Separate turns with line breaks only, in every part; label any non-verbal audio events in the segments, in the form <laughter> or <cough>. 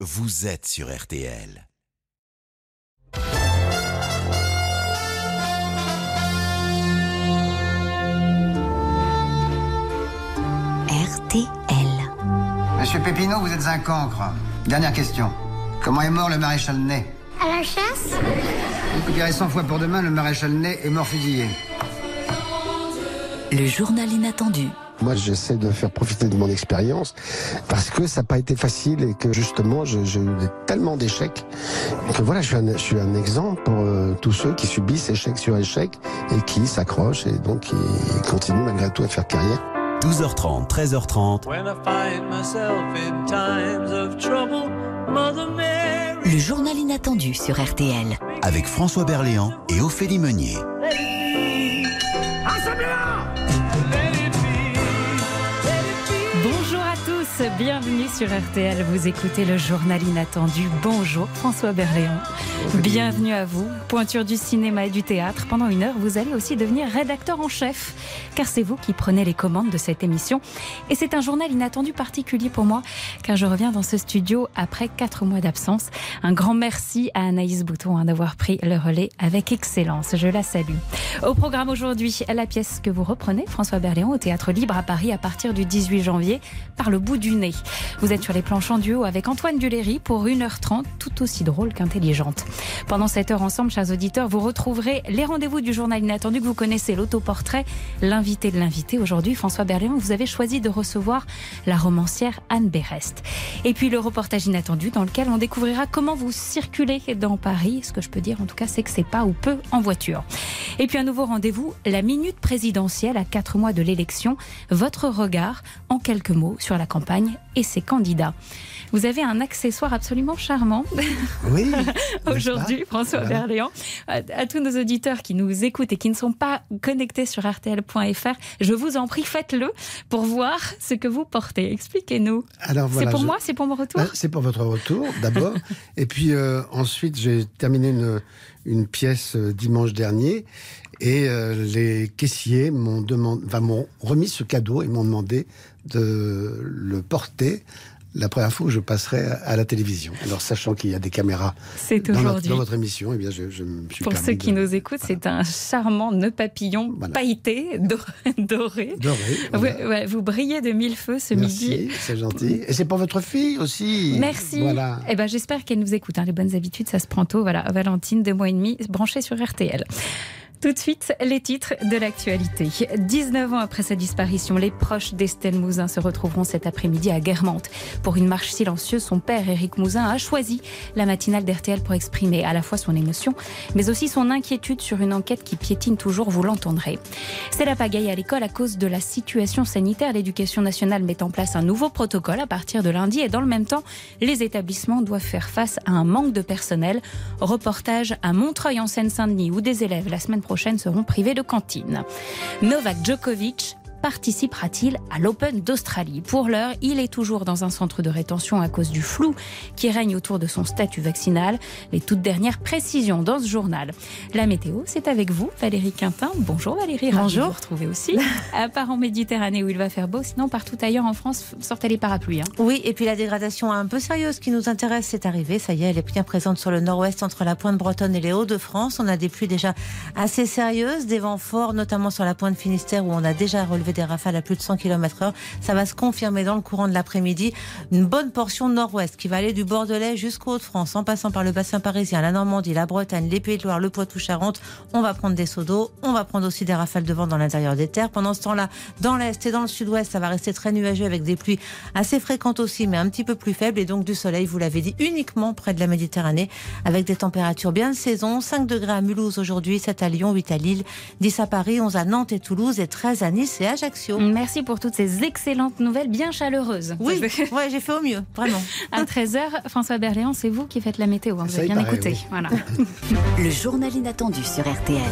vous êtes sur RTL.
RTL.
Monsieur Pépineau, vous êtes un cancre. Dernière question. Comment est mort le maréchal Ney
À la chasse
Vous direz 100 fois pour demain, le maréchal Ney est mort fusillé.
Le journal inattendu.
Moi, j'essaie de faire profiter de mon expérience parce que ça n'a pas été facile et que justement, j'ai eu tellement d'échecs que voilà, je suis un, je suis un exemple pour euh, tous ceux qui subissent échec sur échec et qui s'accrochent et donc qui continuent malgré tout à faire carrière.
12h30, 13h30,
When I find myself in times of trouble, Mother Mary.
Le journal inattendu sur RTL.
avec François Berléand et Ophélie Meunier.
Bienvenue sur RTL. Vous écoutez le journal inattendu. Bonjour François Berléand. Bienvenue à vous. Pointure du cinéma et du théâtre. Pendant une heure, vous allez aussi devenir rédacteur en chef, car c'est vous qui prenez les commandes de cette émission. Et c'est un journal inattendu particulier pour moi, car je reviens dans ce studio après quatre mois d'absence. Un grand merci à Anaïs Bouton hein, d'avoir pris le relais avec excellence. Je la salue. Au programme aujourd'hui, la pièce que vous reprenez, François Berléand, au Théâtre Libre à Paris à partir du 18 janvier, par le bout du nez. Vous êtes sur les planches en duo avec Antoine Duléry pour 1h30, tout aussi drôle qu'intelligente. Pendant cette heure ensemble, chers auditeurs, vous retrouverez les rendez-vous du journal inattendu que vous connaissez, l'autoportrait, l'invité de l'invité. Aujourd'hui, François Berléand, vous avez choisi de recevoir la romancière Anne Berest. Et puis le reportage inattendu dans lequel on découvrira comment vous circulez dans Paris. Ce que je peux dire en tout cas, c'est que c'est pas ou peu en voiture. Et puis un nouveau rendez-vous, la minute présidentielle à quatre mois de l'élection. Votre regard, en quelques mots, sur la campagne et ses candidats. Vous avez un accessoire absolument charmant <laughs>
Oui.
aujourd'hui, François
Voilà.
Berléand. À, à tous nos auditeurs qui nous écoutent et qui ne sont pas connectés sur RTL.fr, je vous en prie, faites-le pour voir ce que vous portez. Expliquez-nous.
Alors voilà.
c'est pour
je-
moi, c'est pour mon retour
Bah, C'est pour votre retour d'abord. <laughs> et puis euh, ensuite, j'ai terminé une, une pièce euh, dimanche dernier. Et euh, les caissiers m'ont demandé, enfin, m'ont remis ce cadeau et m'ont demandé de le porter la première fois où je passerai à, la télévision. Alors, sachant qu'il y a des caméras dans, votre émission, eh bien, je, je me suis
Pour ceux qui
de-
nous écoutent, c'est un charmant nœud papillon
Voilà.
pailleté, <laughs> do- doré.
Doré,
Vous,
voilà.
ouais, vous brillez de mille feux ce
Merci,
midi.
c'est gentil. Et c'est pour votre fille aussi.
Merci.
Voilà.
Eh ben, j'espère qu'elle nous écoute. hein. Les bonnes habitudes, ça se prend tôt. Voilà, Valentine, deux mois et demi, branchée sur RTL. Tout de suite, les titres de l'actualité. 19 ans après sa disparition, les proches d'Estelle Mouzin se retrouveront cet après-midi à Guermantes. Pour une marche silencieuse, son père, Éric Mouzin, a choisi la matinale d'RTL pour exprimer à la fois son émotion, mais aussi son inquiétude sur une enquête qui piétine toujours, vous l'entendrez. C'est la pagaille à l'école à cause de la situation sanitaire. L'éducation nationale met en place un nouveau protocole à partir de lundi et dans le même temps, les établissements doivent faire face à un manque de personnel. Reportage à Montreuil en Seine-Saint-Denis où des élèves la semaine prochaine seront privés de cantine. Novak Djokovic participera-t-il à l'Open d'Australie? Pour l'heure, il est toujours dans un centre de rétention à cause du flou qui règne autour de son statut vaccinal. Les toutes dernières précisions dans ce journal. La météo, c'est avec vous, Valérie Quintin. Bonjour Valérie,
Bonjour.
vous retrouver aussi. <laughs> à part en Méditerranée où il va faire beau, sinon partout ailleurs en France, sortez les parapluies. hein.
Oui, et puis la dégradation un peu sérieuse qui nous intéresse, c'est arrivé. Ça y est, elle est bien présente sur le nord-ouest entre la pointe bretonne et les Hauts-de-France. On a des pluies déjà assez sérieuses, des vents forts, notamment sur la pointe Finistère où on a déjà relevé des rafales à plus de 100 km heure. Ça va se confirmer dans le courant de l'après-midi. Une bonne portion nord-ouest qui va aller du Bordelais jusqu'aux Hauts-de-France, en passant par le bassin parisien, la Normandie, la Bretagne, les Pays de Loire, le Poitou-Charentes. On va prendre des seaux d'eau. On va prendre aussi des rafales de vent dans l'intérieur des terres. Pendant ce temps-là, dans l'est et dans le sud-ouest, ça va rester très nuageux avec des pluies assez fréquentes aussi, mais un petit peu plus faibles. Et donc du soleil, vous l'avez dit, uniquement près de la Méditerranée, avec des températures bien de saison. 5 degrés à Mulhouse aujourd'hui, 7 à Lyon, 8 à Lille, 10 à Paris, 11 à Nantes et Toulouse, et 13 à Nice et Ajaccio.
Merci pour toutes ces excellentes nouvelles bien chaleureuses.
Oui, ouais, j'ai fait au mieux, vraiment. <laughs>
À 13h, François Berléand, c'est vous qui faites la météo. hein, Vous
Ça
avez bien
paraît,
écouté.
oui.
Voilà. <laughs>
Le journal inattendu sur RTL.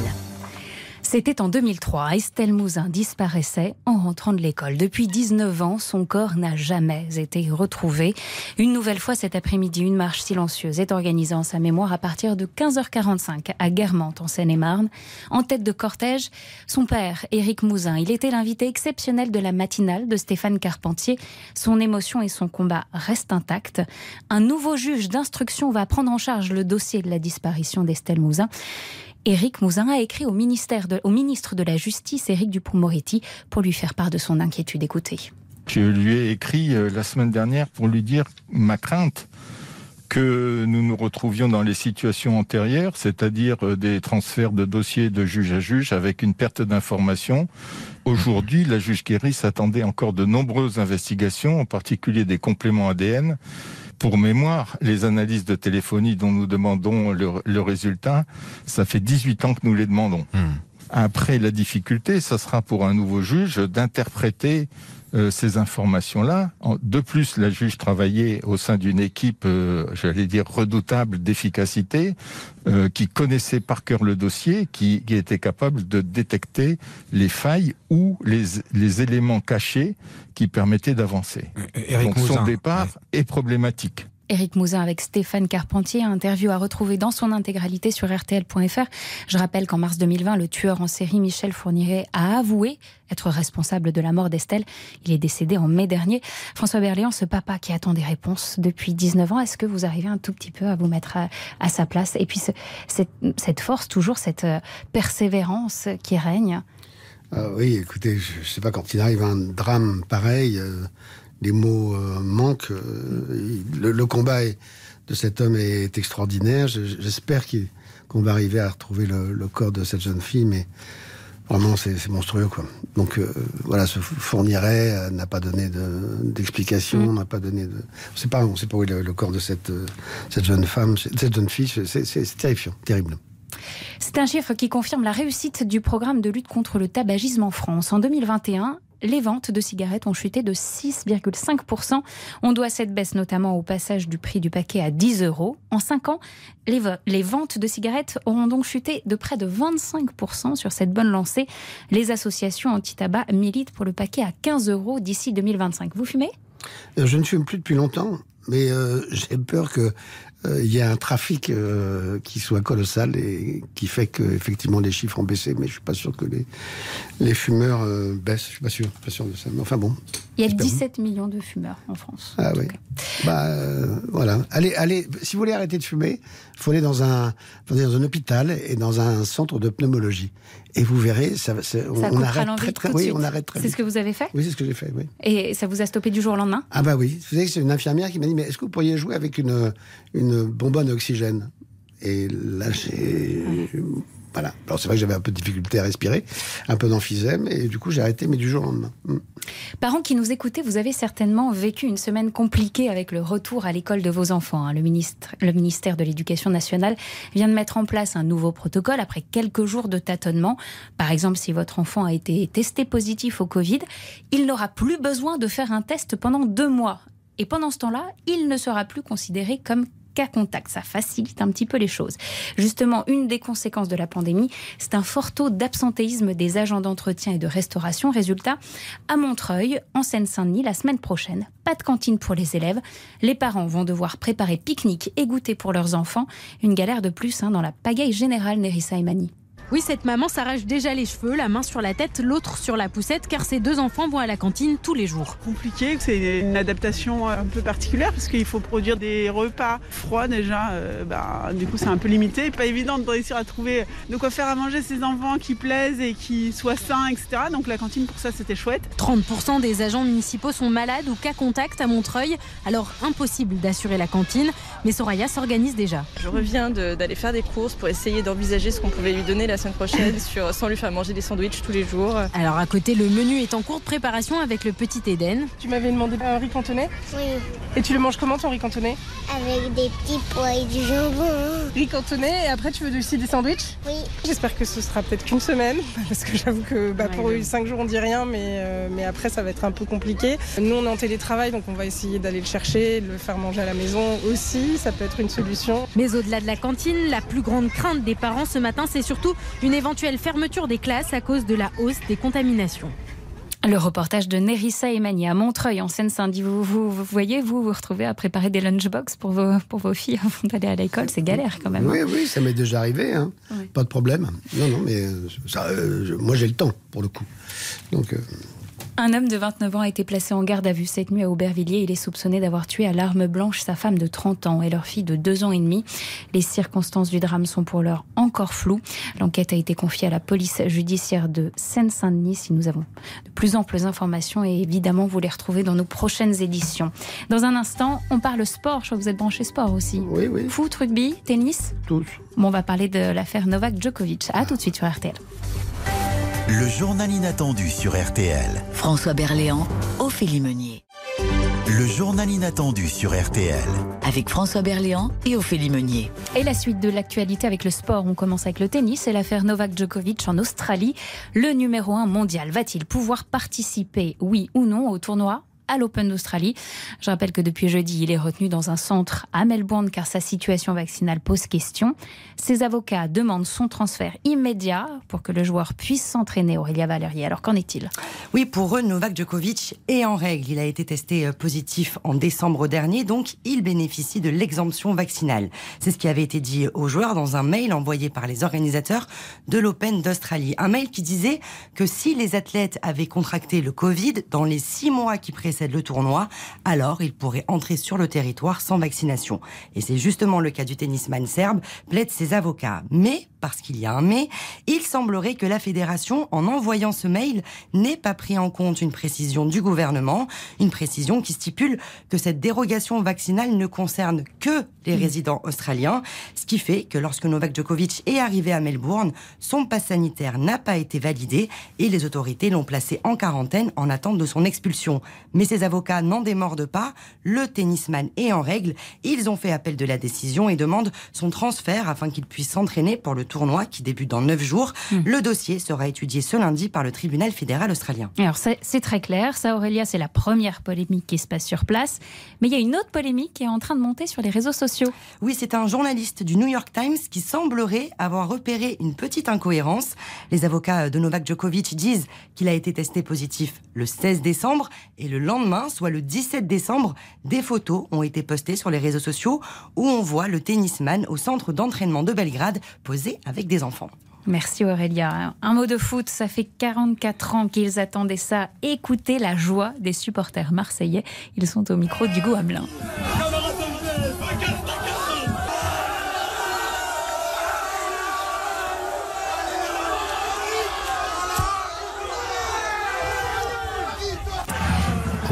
C'était en 2003. Estelle Mouzin disparaissait en rentrant de l'école. Depuis 19 ans, son corps n'a jamais été retrouvé. Une nouvelle fois cet après-midi, une marche silencieuse est organisée en sa mémoire à partir de 15h45 à Guermantes, en Seine-et-Marne. En tête de cortège, son père, Éric Mouzin. Il était l'invité exceptionnel de la matinale de Stéphane Carpentier. Son émotion et son combat restent intacts. Un nouveau juge d'instruction va prendre en charge le dossier de la disparition d'Estelle Mouzin. Éric Mouzin a écrit au, ministre de la Justice, Éric Dupond-Moretti, pour lui faire part de son inquiétude. Écoutez.
Je lui ai écrit euh, la semaine dernière pour lui dire ma crainte que nous nous retrouvions dans les situations antérieures, c'est-à-dire euh, des transferts de dossiers de juge à juge avec une perte d'information. Aujourd'hui, la juge Guéry s'attendait encore de nombreuses investigations, en particulier des compléments ADN. Pour mémoire, les analyses de téléphonie dont nous demandons le, le résultat, ça fait 18 ans que nous les demandons. Après, la difficulté, ça sera pour un nouveau juge d'interpréter euh, ces informations-là. De plus, la juge travaillait au sein d'une équipe, euh, j'allais dire, redoutable d'efficacité, euh, qui connaissait par cœur le dossier, qui, qui était capable de détecter les failles ou les, les éléments cachés qui permettaient d'avancer. Donc son départ est problématique.
Éric Mouzin avec Stéphane Carpentier, interview à retrouver dans son intégralité sur RTL.fr. Je rappelle qu'en mars 2020, le tueur en série Michel Fourniret a avoué être responsable de la mort d'Estelle. Il est décédé en mai dernier. François Berléand, ce papa qui attend des réponses depuis 19 ans, est-ce que vous arrivez un tout petit peu à vous mettre à, sa place? Et puis ce- cette, cette force, toujours cette euh, persévérance qui règne
Ah oui, écoutez, je ne sais pas, quand il arrive un drame pareil, euh, les mots euh, manquent. euh, le, le combat est- de cet homme est extraordinaire. Je- J'espère qu'il- qu'on va arriver à retrouver le, le corps de cette jeune fille, mais vraiment, c'est c'est monstrueux. Quoi. Donc euh, voilà, ce fournirait n'a pas donné de- d'explication, n'a pas donné de... On ne sait pas, on sait pas où est le, le corps de cette, cette jeune femme, cette jeune fille. C'est- C'est c'est terrifiant, terrible.
C'est un chiffre qui confirme la réussite du programme de lutte contre le tabagisme en France. En 2021, les ventes de cigarettes ont chuté de 6,5%. On doit cette baisse notamment au passage du prix du paquet à 10 euros. En 5 ans, les, ventes de cigarettes auront donc chuté de près de 25% sur cette bonne lancée. Les associations anti-tabac militent pour le paquet à 15 euros d'ici 2025. Vous fumez?
Euh, Je ne fume plus depuis longtemps, mais euh, j'ai peur que il y ait un trafic euh, qui soit colossal et qui fait que effectivement les chiffres ont baissé. Mais je suis pas sûr que les les fumeurs euh, baissent. Je suis pas sûr, pas sûr de ça. Mais enfin bon.
Il y a
J'espère.
17 millions de fumeurs en France.
Ah oui. Bah euh, voilà. Allez, allez. Si vous voulez arrêter de fumer, faut aller dans un, faut aller dans un hôpital et dans un centre de pneumologie. Et vous verrez, ça, ça- on,
Ça
on
coupera
arrête très très. Oui,
suite.
on arrête très
C'est ce que vous avez fait?
Oui, c'est ce que j'ai fait. Oui.
Et ça vous a stoppé du jour au lendemain?
Ah bah oui, vous savez c'est une infirmière qui m'a dit mais est-ce que vous pourriez jouer avec une une bonbonne à oxygène? Et là j'ai voilà. Alors c'est vrai que j'avais un peu de difficulté à respirer, un peu d'emphysème et du coup j'ai arrêté mais du jour au lendemain. Mm.
Parents qui nous écoutez, vous avez certainement vécu une semaine compliquée avec le retour à l'école de vos enfants. hein. Le, ministre, le ministère de l'Éducation nationale vient de mettre en place un nouveau protocole après quelques jours de tâtonnement. Par exemple, si votre enfant a été testé positif au Covid, il n'aura plus besoin de faire un test pendant deux mois. Et pendant ce temps-là, il ne sera plus considéré comme cas contact. Ça facilite un petit peu les choses. Justement, une des conséquences de la pandémie, c'est un fort taux d'absentéisme des agents d'entretien et de restauration. Résultat, à Montreuil, en Seine-Saint-Denis, la semaine prochaine, pas de cantine pour les élèves. Les parents vont devoir préparer pique-nique et goûter pour leurs enfants. Une galère de plus hein, dans la pagaille générale, Nerissa Emani.
Oui, cette maman s'arrache déjà les cheveux, la main sur la tête, l'autre sur la poussette, car ses deux enfants vont à la cantine tous les jours.
compliqué, c'est une adaptation un peu particulière parce qu'il faut produire des repas froids déjà. euh, bah, du coup, c'est un peu limité. Pas évident de réussir à trouver de quoi faire à manger ses enfants qui plaisent et qui soient sains, etc. Donc la cantine pour ça, c'était chouette.
30% des agents municipaux sont malades ou cas contact à Montreuil, alors impossible d'assurer la cantine, mais Soraya s'organise déjà.
Je reviens de- d'aller faire des courses pour essayer d'envisager ce qu'on pouvait lui donner la semaine prochaine sur, sans lui faire manger des sandwichs tous les jours.
Alors à côté, le menu est en cours de préparation avec le petit Eden.
Tu m'avais demandé un riz cantonais
Oui,
Et tu le manges comment ton riz cantonais
avec des petits pois et du jambon.
Riz cantonais et après tu veux aussi des sandwichs
Oui.
J'espère que ce sera peut-être qu'une semaine <laughs> parce que j'avoue que bah, pour eux 5 jours on dit rien mais, euh, mais après ça va être un peu compliqué. Nous on est en télétravail donc on va essayer d'aller le chercher, de le faire manger à la maison aussi, ça peut être une solution.
Mais au-delà de la cantine, la plus grande crainte des parents ce matin, c'est surtout une éventuelle fermeture des classes à cause de la hausse des contaminations.
Le reportage de Nerissa Emani à Montreuil, en Seine-Saint-Denis. Vous, vous, vous, voyez, vous vous retrouvez à préparer des lunchbox pour vos, pour vos filles avant d'aller à l'école. C'est galère quand même.
Oui,
hein.
oui, ça m'est déjà arrivé. Hein. Pas de problème. Non, non, mais euh, ça, euh, je- moi j'ai le temps pour le coup. Donc, euh,
Un homme de 29 ans a été placé en garde à vue cette nuit à Aubervilliers. Il est soupçonné d'avoir tué à l'arme blanche sa femme de 30 ans et leur fille de 2 ans et demi. Les circonstances du drame sont pour l'heure encore floues. L'enquête a été confiée à la police judiciaire de Seine-Saint-Denis. Si nous avons de plus amples informations et évidemment vous les retrouvez dans nos prochaines éditions. Dans un instant, on parle sport. Je crois que vous êtes branché sport aussi.
Oui, oui.
Foot, rugby, tennis
tous.
Bon, on va parler de l'affaire Novak Djokovic. À tout de suite sur RTL.
Le journal inattendu sur RTL.
François Berléand, Ophélie Meunier.
Le journal inattendu sur RTL.
Avec François Berléand et Ophélie Meunier.
Et la suite de l'actualité avec le sport, on commence avec le tennis et l'affaire Novak Djokovic en Australie. Le numéro 1 mondial va-t-il pouvoir participer, oui ou non, au tournoi? À l'Open d'Australie. Je rappelle que depuis jeudi, il est retenu dans un centre à Melbourne car sa situation vaccinale pose question. Ses avocats demandent son transfert immédiat pour que le joueur puisse s'entraîner. Aurélia Valérie, alors qu'en est-il?
Oui, pour eux, Novak Djokovic est en règle. Il a été testé euh, positif en décembre dernier, donc il bénéficie de l'exemption vaccinale. C'est ce qui avait été dit aux joueurs dans un mail envoyé par les organisateurs de l'Open d'Australie. Un mail qui disait que si les athlètes avaient contracté le Covid dans les six mois qui précèdent le tournoi, alors ils pourraient entrer sur le territoire sans vaccination. Et c'est justement le cas du tennisman serbe, plaide ses avocats. Mais, parce qu'il y a un mais, il semblerait que la fédération, en envoyant ce mail, n'ait pas pris en compte une précision du gouvernement, une précision qui stipule que cette dérogation vaccinale ne concerne que les résidents australiens, ce qui fait que lorsque Novak Djokovic est arrivé à Melbourne, son pass sanitaire n'a pas été validé et les autorités l'ont placé en quarantaine en attente de son expulsion. Mais ses avocats n'en démordent pas, le tennisman est en règle, ils ont fait appel de la décision et demandent son transfert afin qu'il puisse s'entraîner pour le tournoi qui débute dans neuf jours. Le dossier sera étudié ce lundi par le tribunal fédéral australien.
Alors c'est c'est très clair, ça Aurélia, c'est la première polémique qui se passe sur place, mais il y a une autre polémique qui est en train de monter sur les réseaux sociaux.
Oui, c'est un journaliste du New York Times qui semblerait avoir repéré une petite incohérence. Les avocats de Novak Djokovic disent qu'il a été testé positif le 16 décembre et le lendemain, soit le 17 décembre, des photos ont été postées sur les réseaux sociaux où on voit le tennisman au centre d'entraînement de Belgrade posé avec des enfants.
Merci Aurélia. Un mot de foot, ça fait 44 ans qu'ils attendaient ça. Écoutez la joie des supporters marseillais. Ils sont au micro d'Hugo Hamelin.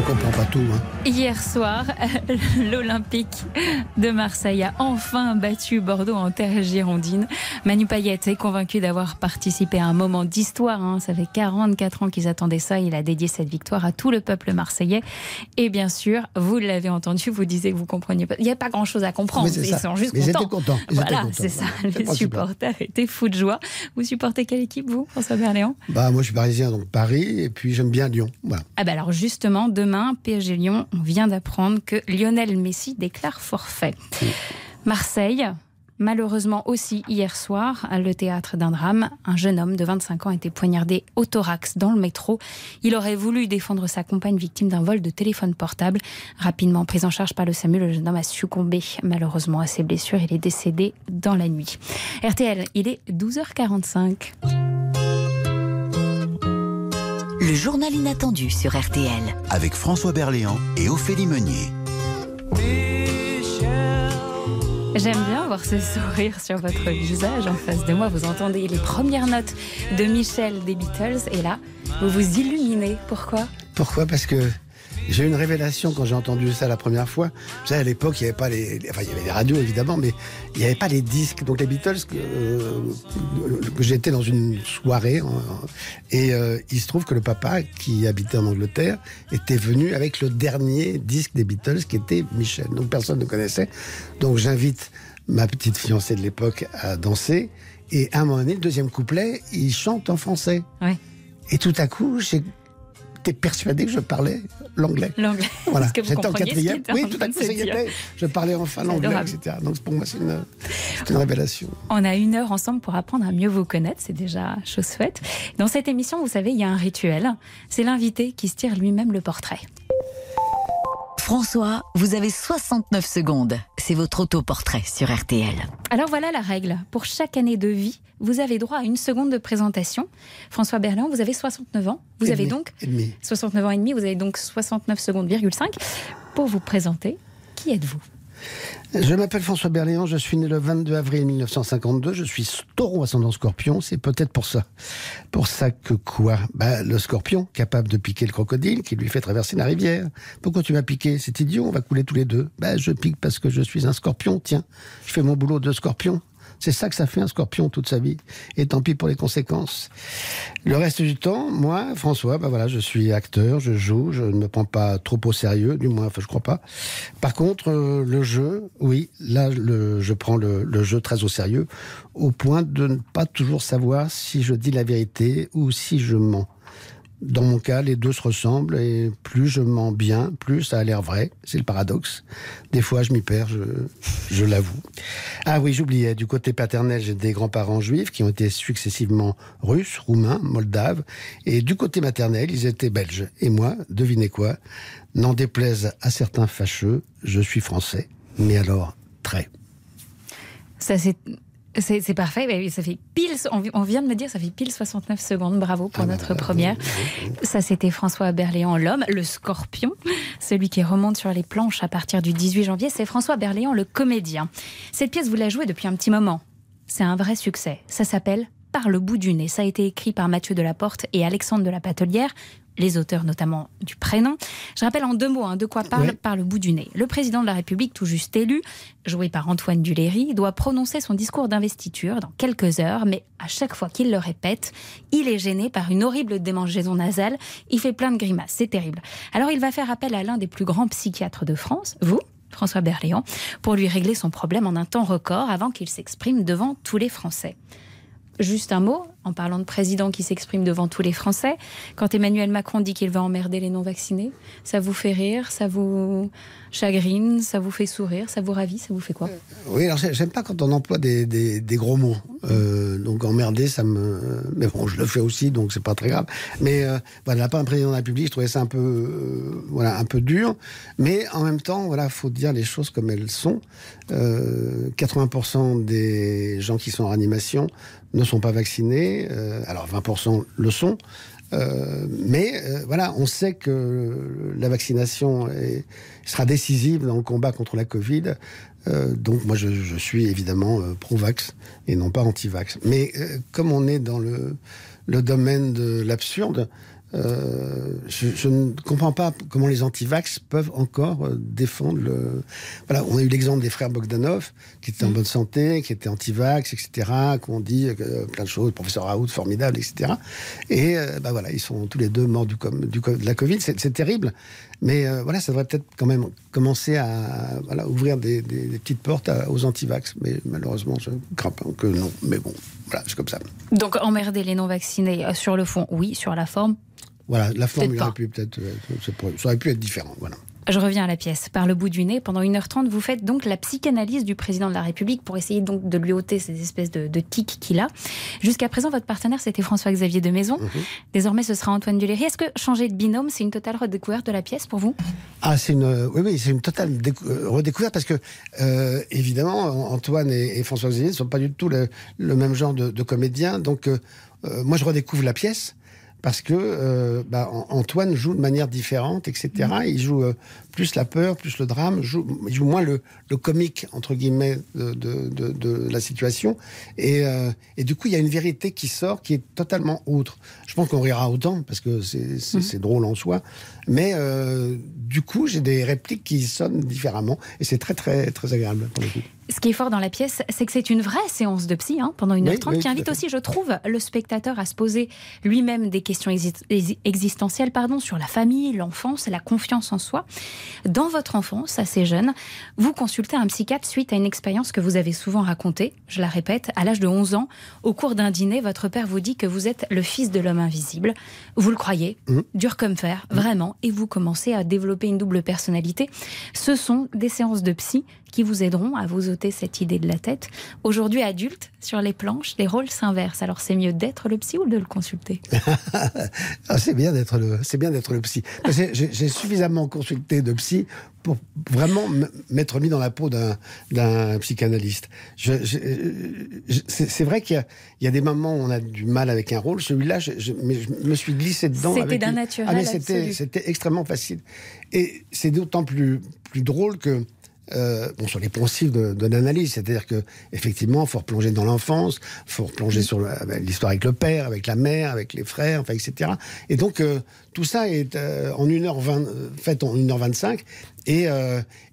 on comprend pas tout. Hein.
Hier soir, <laughs> l'Olympique de Marseille a enfin battu Bordeaux en terre girondine. Manu Payet est convaincu d'avoir participé à un moment d'histoire. hein. Ça fait 44 ans qu'ils attendaient ça. Il a dédié cette victoire à tout le peuple marseillais. Et bien sûr, vous l'avez entendu, vous disiez que vous compreniez pas. Il n'y a pas grand-chose à comprendre. Ils sont juste
Mais
contents.
étaient
voilà, c'est ça. Les supporters étaient fous de joie. Vous supportez quelle équipe, vous, François Berléand?
Bah, moi, je suis parisien, donc Paris, et puis j'aime bien Lyon. Voilà.
Ah bah alors justement, demain, PSG Lyon, on vient d'apprendre que Lionel Messi déclare forfait. Marseille, malheureusement aussi hier soir, à le théâtre d'un drame, un jeune homme de 25 ans a été poignardé au thorax dans le métro. Il aurait voulu défendre sa compagne victime d'un vol de téléphone portable. Rapidement pris en charge par le SAMU, le jeune homme a succombé malheureusement à ses blessures. Il est décédé dans la nuit. RTL, il est 12h45.
Le journal inattendu sur RTL.
Avec François Berléand et Ophélie Meunier.
J'aime bien voir ce sourire sur votre visage en face de moi. Vous entendez les premières notes de Michel des Beatles et là, vous vous illuminez. Pourquoi?
Pourquoi? Parce que j'ai eu une révélation quand j'ai entendu ça la première fois. Vous savez, à l'époque, il n'y avait pas les, enfin, il y avait les radios évidemment, mais il n'y avait pas les disques. Donc les Beatles, euh, que j'étais dans une soirée euh, et euh, il se trouve que le papa qui habitait en Angleterre était venu avec le dernier disque des Beatles qui était Michel. Donc personne ne connaissait. Donc j'invite ma petite fiancée de l'époque à danser et à un moment donné, le deuxième couplet, il chante en français.
Ouais.
Et tout à coup, j'ai T'es persuadé que je parlais l'anglais?
L'anglais.
Voilà. J'étais en quatrième.
en
Oui,
train
tout à coup,
se
ça y
dire
était. Je parlais enfin l'anglais, etc. Donc pour moi, c'est une. Une révélation.
On a une heure ensemble pour apprendre à mieux vous connaître, c'est déjà chose faite. Dans cette émission, vous savez, il y a un rituel. C'est l'invité qui se tire lui-même le portrait.
François, vous avez 69 secondes. C'est votre autoportrait sur RTL.
Alors voilà la règle. Pour chaque année de vie, vous avez droit à une seconde de présentation. François Berléand, vous avez 69 ans. Vous
Et
avez
demi.
donc
Et demi.
69 ans et demi. Vous avez donc 69 secondes, virgule 5 pour vous présenter. Qui êtes-vous?
Je m'appelle François Berléand, je suis né le 22 avril 1952, je suis taureau ascendant scorpion, c'est peut-être pour ça. Pour ça que quoi? Bah, Le scorpion, capable de piquer le crocodile, qui lui fait traverser la rivière. Pourquoi tu m'as piqué? C'est idiot, on va couler tous les deux. Bah, je pique parce que je suis un scorpion, tiens. Je fais mon boulot de scorpion. C'est ça que ça fait un scorpion toute sa vie. Et tant pis pour les conséquences. Le reste du temps, moi, François, bah voilà, je suis acteur, je joue, je ne me prends pas trop au sérieux, du moins, enfin, je crois pas. Par contre, euh, le jeu, oui, là, je prends le jeu très au sérieux, au point de ne pas toujours savoir si je dis la vérité ou si je mens. Dans mon cas, les deux se ressemblent et plus je mens bien, plus ça a l'air vrai. C'est le paradoxe. Des fois, je m'y perds, je, l'avoue. Ah oui, j'oubliais, du côté paternel, j'ai des grands-parents juifs qui ont été successivement russes, roumains, moldaves. Et du côté maternel, ils étaient belges. Et moi, devinez quoi? N'en déplaise à certains fâcheux, je suis français. Mais alors, très.
Ça, c'est. C'est parfait, mais ça fait pile, on vi- on vient de me dire, ça fait pile 69 secondes, bravo pour notre première. Ça, c'était François Berléand, l'homme, le scorpion, celui qui remonte sur les planches à partir du 18 janvier, c'est François Berléand, le comédien. Cette pièce, vous la jouez depuis un petit moment. C'est un vrai succès. Ça s'appelle Par le bout du nez. Ça a été écrit par Mathieu Delaporte et Alexandre de la Patelière, les auteurs notamment du prénom. Je rappelle en deux mots hein, de quoi parle. Par le bout du nez. Le président de la République, tout juste élu, joué par Antoine Duléry, doit prononcer son discours d'investiture dans quelques heures, mais à chaque fois qu'il le répète, il est gêné par une horrible démangeaison nasale. Il fait plein de grimaces, c'est terrible. Alors il va faire appel à l'un des plus grands psychiatres de France, vous François Berléand, pour lui régler son problème en un temps record avant qu'il s'exprime devant tous les Français. Juste un mot, en parlant de président qui s'exprime devant tous les Français, quand Emmanuel Macron dit qu'il va emmerder les non-vaccinés, ça vous fait rire, ça vous chagrine, ça vous fait sourire, ça vous ravit, ça vous fait quoi
Oui, alors j'ai- j'aime pas quand on emploie des, gros mots. Euh, donc emmerder, ça me. Mais bon, je le fais aussi, donc c'est pas très grave. Mais euh, voilà, part d'un président de la République, je trouvais ça un peu, euh, voilà, un peu dur. Mais en même temps, voilà, faut dire les choses comme elles sont. Euh, 80% des gens qui sont en réanimation ne sont pas vaccinés. Euh, alors 20% le sont. Euh, mais euh, voilà, on sait que la vaccination sera décisive dans le combat contre la Covid. Donc moi, je, suis évidemment pro-vax et non pas anti-vax. Mais comme on est dans le domaine de l'absurde, euh, je, je ne comprends pas comment les anti-vax peuvent encore euh, défendre le. Voilà, on a eu l'exemple des frères Bogdanov, qui étaient en bonne santé, qui étaient anti-vax, etc., qu'on dit euh, plein de choses, professeur Raoult, formidable, etc. Et bah voilà, ils sont tous les deux morts du, com- du co- de la Covid. C'est terrible, mais voilà, ça devrait peut-être quand même commencer à voilà, ouvrir des, des- des petites portes à- aux anti-vax. Mais malheureusement, je crains que non. Mais bon, voilà, c'est comme ça.
Donc emmerder les non-vaccinés sur le fond, oui, sur la forme.
Voilà, la forme aurait pu peut-être, euh, ça aurait pu être différent. Voilà.
Je reviens à la pièce. Par le bout du nez, pendant 1h30, vous faites donc la psychanalyse du président de la République pour essayer donc de lui ôter ces espèces de, de tics qu'il a. Jusqu'à présent, votre partenaire, c'était François-Xavier de Maison. Désormais, ce sera Antoine Duléry. Est-ce que changer de binôme, c'est une totale redécouverte de la pièce pour vous?
Ah, c'est une, oui, oui, c'est une totale euh, redécouverte parce que, euh, évidemment, Antoine et, et François Xavier ne sont pas du tout le, le même genre de, de comédiens. Donc, euh, euh, moi, je redécouvre la pièce parce que euh, bah, An- Antoine joue de manière différente, etc. Il joue euh, plus la peur, plus le drame, joue, il joue moins le, le comique, entre guillemets, de, de, de, de la situation. Et, euh, et du coup, il y a une vérité qui sort qui est totalement autre. Je pense qu'on rira autant, parce que c'est c'est drôle en soi. Mais du coup, j'ai des répliques qui sonnent différemment. Et c'est très, très, très agréable pour le coup.
Ce qui est fort dans la pièce, c'est que c'est une vraie séance de psy hein, pendant 1h30
Oui, oui,
qui invite aussi, je trouve, le spectateur à se poser lui-même des questions exi- exi- existentielles pardon, sur la famille, l'enfance, la confiance en soi. Dans votre enfance, assez jeune, vous consultez un psychiatre suite à une expérience que vous avez souvent racontée. Je la répète, à l'âge de 11 ans, au cours d'un dîner, votre père vous dit que vous êtes le fils de l'homme invisible. Vous le croyez, dur comme fer, vraiment, et vous commencez à développer une double personnalité. Ce sont des séances de psy qui vous aideront à vous ôter cette idée de la tête. Aujourd'hui, adulte, sur les planches, les rôles s'inversent. Alors c'est mieux d'être le psy ou de le consulter? <laughs>
Ah, C'est bien d'être le, c'est bien d'être le psy. J'ai suffisamment consulté de psy pour vraiment m'être mis dans la peau d'un, d'un psychanalyste. Je, je- je- c'est, vrai qu'il y a, il y a des moments où on a du mal avec un rôle. Celui-là, je, je- mais je me suis glissé dedans.
C'était d'un naturel
Ah, c'était extrêmement facile. Et c'est d'autant plus, plus drôle que euh, bon, sur les poncifs de, l'analyse, c'est-à-dire que effectivement, faut replonger dans l'enfance, faut replonger sur l'histoire avec le père, avec la mère, avec les frères, etc. Et donc euh, tout ça est euh, en 1h20, euh, fait en 1h25, et,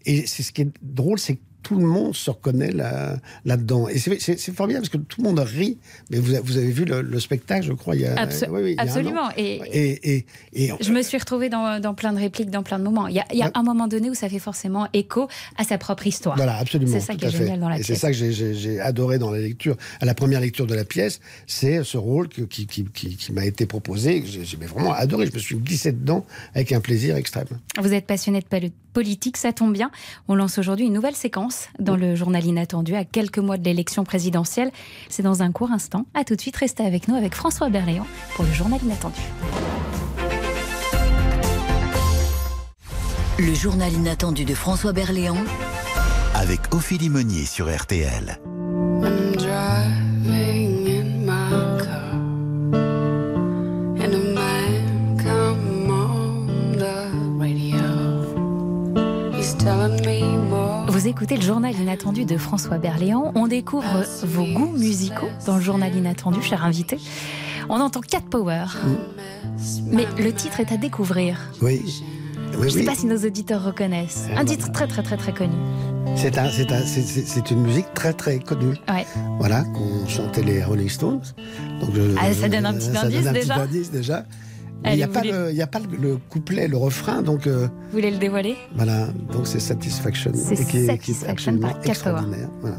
et c'est ce qui est drôle, c'est que tout le monde se reconnaît là, là-dedans. Et c'est, formidable parce que tout le monde rit. Mais vous, avez- vous avez vu le, le spectacle, je crois, il y a,
Abso-
oui, oui, il y a un an.
Absolument. Et,
Et, et, et
je me suis retrouvée dans, dans plein de répliques, dans plein de moments. Il y a, il y a un moment donné où ça fait forcément écho à sa propre histoire.
Voilà, absolument.
C'est ça qui est
fait.
génial dans la
Et c'est
pièce.
ça que j'ai- adoré dans la lecture, à la première lecture de la pièce, c'est ce rôle que- qui, qui, qui, qui m'a été proposé, j'ai vraiment adoré. Je me suis glissé dedans avec un plaisir extrême.
Vous êtes passionné de pol- politique, ça tombe bien. On lance aujourd'hui une nouvelle séquence dans le journal inattendu à quelques mois de l'élection présidentielle. C'est dans un court instant. À tout de suite, restez avec nous avec François Berléand pour le journal inattendu.
Le journal inattendu de François Berléand
Avec Ophélie Meunier sur RTL.
Vous écoutez le journal inattendu de François Berléand. On découvre vos goûts musicaux dans le journal inattendu, cher invité. On entend Cat Power. Mais le titre est à découvrir.
Oui.
Je ne sais
oui.
pas si nos auditeurs reconnaissent. Un titre très très très très connu.
C'est un, c'est un- c'est- c'est- c'est une musique très très connue.
Ouais.
Voilà, qu'on chantait les Rolling Stones. Donc, je-
Ah, ça donne un petit
ça donne
indice
un
déjà
petit indice déjà. Il n'y a, pas
voulez-
le- il y a pas le, le couplet, le refrain, donc euh,
Vous voulez le dévoiler?
voilà, donc c'est Satisfaction.
C'est
qui est- qui est
Satisfaction par
extraordinaire. Voilà.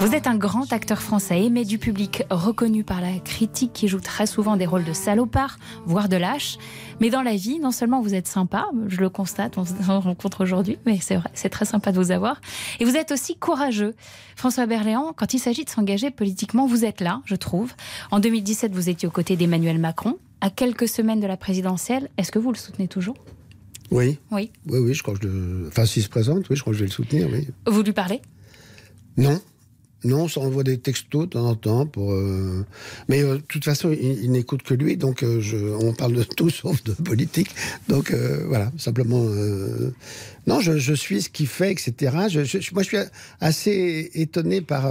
Vous êtes un grand acteur français aimé du public, reconnu par la critique qui joue très souvent des rôles de salopard, voire de lâche. Mais dans la vie, non seulement vous êtes sympa, je le constate, on se rencontre aujourd'hui, mais c'est vrai, c'est très sympa de vous avoir. Et vous êtes aussi courageux. François Berléand, quand il s'agit de s'engager politiquement, vous êtes là, je trouve. En 2017, vous étiez aux côtés d'Emmanuel Macron. À quelques semaines de la présidentielle, est-ce que vous le soutenez toujours?
Oui.
Oui.
Oui, oui, je crois que je le... Enfin, s'il se présente, oui, je crois que je vais le soutenir, oui.
Vous lui parlez?
Non. Non, on s'envoie des textos de temps en temps pour. euh, Mais euh, de toute façon, il, il n'écoute que lui, donc euh, je... on parle de tout <laughs> sauf de politique. Donc voilà, simplement. Non, je, je suis ce qu'il fait, etc. Je- moi, je suis assez étonné par.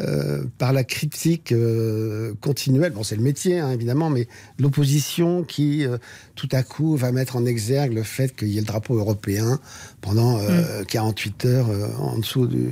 Euh, par la critique euh, continuelle, bon c'est le métier hein, évidemment, mais l'opposition qui euh, tout à coup va mettre en exergue le fait qu'il y ait le drapeau européen pendant euh, 48 heures en dessous du,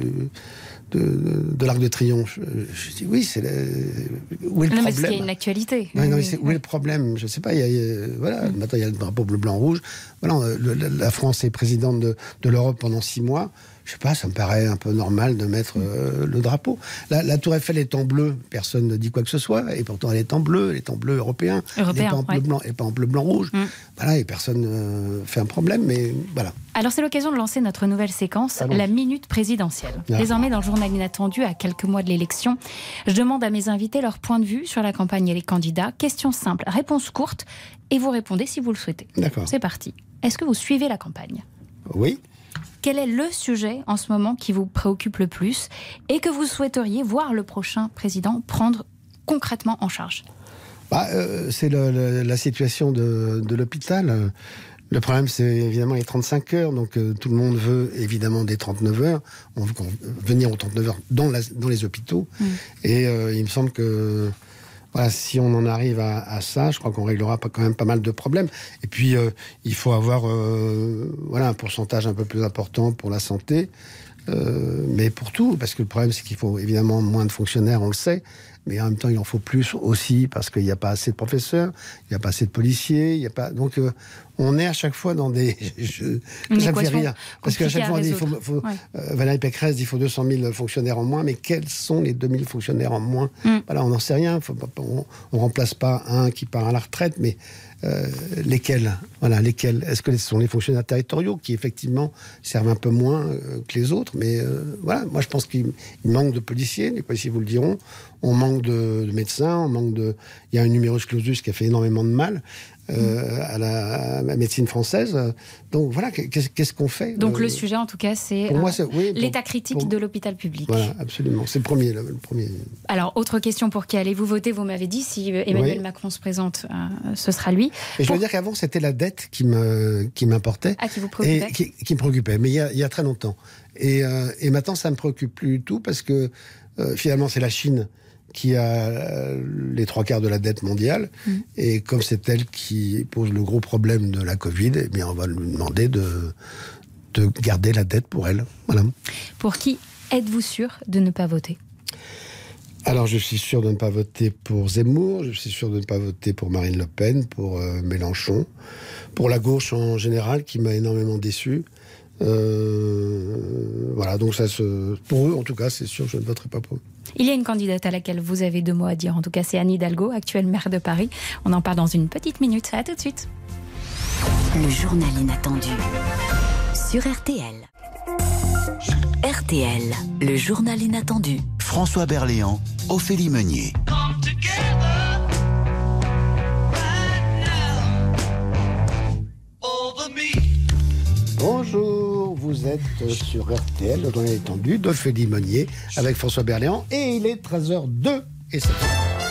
de, l'Arc de Triomphe. Je, je dis oui, c'est le- où est le
Non, mais parce qu'il y a
problème
une actualité.
Ouais,
Oui, oui.
où est le problème? Je sais pas. Il y a, il voilà, maintenant il y a le drapeau bleu, blanc, rouge. Voilà, le- la- la France est présidente de, de l'Europe pendant six mois. Je sais pas, ça me paraît un peu normal de mettre euh, le drapeau. La, la Tour Eiffel est en bleu, personne ne dit quoi que ce soit, et pourtant elle est en bleu, elle est en bleu européen,
Européen,
elle n'est pas en bleu
ouais.
blanc, elle est pas en bleu blanc rouge. Voilà, et personne ne fait un problème, mais voilà.
Alors c'est l'occasion de lancer notre nouvelle séquence,
Allons.
la minute présidentielle.
Ah.
Désormais dans le journal inattendu, à quelques mois de l'élection, je demande à mes invités leur point de vue sur la campagne et les candidats. Question simple, réponse courte, et vous répondez si vous le souhaitez.
D'accord.
C'est parti. Est-ce que vous suivez la campagne?
Oui.
Quel est le sujet en ce moment qui vous préoccupe le plus et que vous souhaiteriez voir le prochain président prendre concrètement en charge
Bah, euh, c'est la situation de, de l'hôpital. Le problème, c'est évidemment les 35 heures. Donc, euh, tout le monde veut évidemment des 39 heures. On veut venir aux 39 heures dans, la- dans les hôpitaux. Et euh, il me semble que si on en arrive à, ça, je crois qu'on réglera quand même pas mal de problèmes. Et puis, euh, il faut avoir euh, voilà, un pourcentage un peu plus important pour la santé. Euh, mais pour tout, parce que le problème, c'est qu'il faut évidemment moins de fonctionnaires, on le sait, mais en même temps, il en faut plus aussi parce qu'il n'y a pas assez de professeurs, il n'y a pas assez de policiers, il n'y a pas. Donc, euh, on est à chaque fois dans des. <laughs> je- ça me fait rire. Parce qu'à chaque fois, on dit il faut,
résoudre.
faut-
Ouais.
euh, Valérie Pécresse dit il faut 200 000 fonctionnaires en moins, mais quels sont les 2000 fonctionnaires en moins?
Mm.
Voilà, on n'en sait rien. Faut pas- on ne remplace pas un qui part à la retraite, mais euh, lesquels Est-ce que ce sont les fonctionnaires territoriaux qui effectivement servent un peu moins euh, que les autres? Mais euh, voilà, moi je pense qu'il il manque de policiers, les policiers vous le diront. On manque de, de médecins, on manque de. Il y a un numerus clausus qui a fait énormément de mal. Euh, à, la, à la médecine française. Donc voilà, qu'est-ce qu'on fait
Donc
Euh,
le sujet, en tout cas, c'est euh,
oui,
l'état critique
pour-
de l'hôpital public.
Voilà, absolument. C'est le premier, le, le premier.
Alors, autre question pour qui allez-vous voter? Vous m'avez dit, si Emmanuel
Oui.
Macron se présente, euh, ce sera lui.
Et je veux dire qu'avant, c'était la dette qui me qui m'importait.
Ah, qui vous préoccupait
Et qui, qui me préoccupait, mais il y a, il y a très longtemps. Et, et maintenant, ça me préoccupe plus du tout parce que finalement, c'est la Chine qui a euh, les trois quarts de la dette mondiale.
Mm.
Et comme c'est elle qui pose le gros problème de la Covid, eh bien, on va lui demander de, de garder la dette pour elle. Voilà.
Pour qui êtes-vous sûr de ne pas voter?
Alors, je suis sûr de ne pas voter pour Zemmour, je suis sûr de ne pas voter pour Marine Le Pen, pour euh, Mélenchon, pour la gauche en général, qui m'a énormément déçu. Euh, voilà, donc ça se. Pour eux, en tout cas, c'est sûr, je ne voterai pas pour eux.
Il y a une candidate à laquelle vous avez deux mots à dire. En tout cas, c'est Anne Hidalgo, actuelle maire de Paris. On en parle dans une petite minute. À tout de suite.
Le journal inattendu sur RTL. RTL, le journal inattendu.
François Berléand, Ophélie Meunier.
Bonjour, vous êtes sur RTL, le journal étendu d'Ophélie Meunier avec François Berléand et il est 13h02 et c'est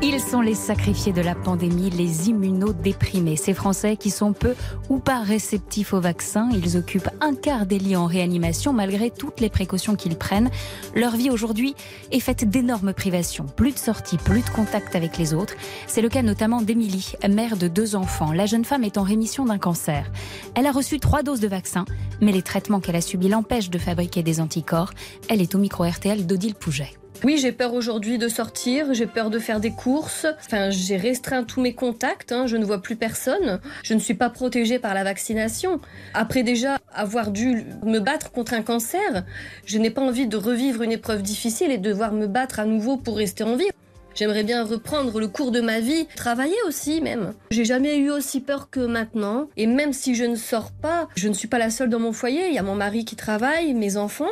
Ils sont les sacrifiés de la pandémie, les immunodéprimés. Ces Français qui sont peu ou pas réceptifs au vaccin. Ils occupent un quart des lits en réanimation malgré toutes les précautions qu'ils prennent. Leur vie aujourd'hui est faite d'énormes privations. Plus de sorties, plus de contact avec les autres. C'est le cas notamment d'Émilie, mère de deux enfants. La jeune femme est en rémission d'un cancer. Elle a reçu trois doses de vaccin, mais les traitements qu'elle a subis l'empêchent de fabriquer des anticorps. Elle est au micro RTL d'Odile Pouget.
Oui, j'ai peur aujourd'hui de sortir, j'ai peur de faire des courses. Enfin, j'ai restreint tous mes contacts, hein, je ne vois plus personne. Je ne suis pas protégée par la vaccination. Après déjà avoir dû me battre contre un cancer, je n'ai pas envie de revivre une épreuve difficile et de devoir me battre à nouveau pour rester en vie. J'aimerais bien reprendre le cours de ma vie, travailler aussi même. J'ai jamais eu aussi peur que maintenant. Et même si je ne sors pas, je ne suis pas la seule dans mon foyer. Il y a mon mari qui travaille, mes enfants.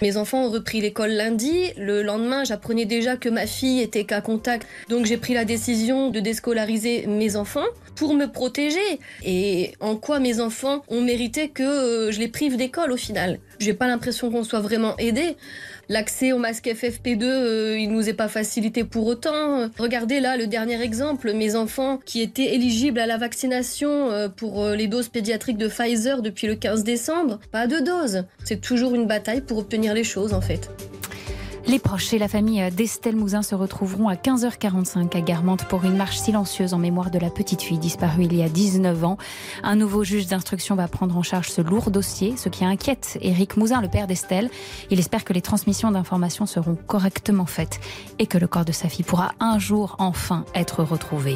Mes enfants ont repris l'école lundi. Le lendemain, j'apprenais déjà que ma fille était cas contact. Donc j'ai pris la décision de déscolariser mes enfants pour me protéger. Et en quoi mes enfants ont mérité que euh, je les prive d'école au final? J'ai pas l'impression qu'on soit vraiment aidés. L'accès au masque FFP2, euh, il nous est pas facilité pour autant. Regardez là le dernier exemple, mes enfants qui étaient éligibles à la vaccination euh, pour euh, les doses pédiatriques de Pfizer depuis le 15 décembre, pas de dose. C'est toujours une bataille pour obtenir les choses en fait.
Les proches et la famille d'Estelle Mouzin se retrouveront à 15h45 à Guermantes pour une marche silencieuse en mémoire de la petite fille disparue il y a 19 ans. Un nouveau juge d'instruction va prendre en charge ce lourd dossier, ce qui inquiète Éric Mouzin, le père d'Estelle. Il espère que les transmissions d'informations seront correctement faites et que le corps de sa fille pourra un jour enfin être retrouvé.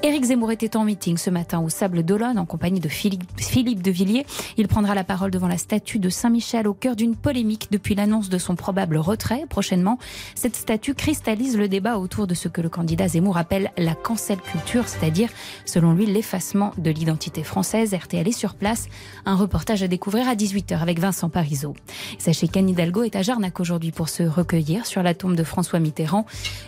Éric Zemmour était en meeting ce matin au Sable d'Olonne en compagnie de Philippe, de Villiers. Il prendra la parole devant la statue de Saint-Michel au cœur d'une polémique depuis l'annonce de son probable retrait prochainement. Cette statue cristallise le débat autour de ce que le candidat Zemmour appelle la cancel culture, c'est-à-dire, selon lui, l'effacement de l'identité française. RTL est sur place. Un reportage à découvrir à 18h avec Vincent Parisot. Sachez qu'Anne Hidalgo est à Jarnac aujourd'hui pour se recueillir sur la tombe de François Mitterrand.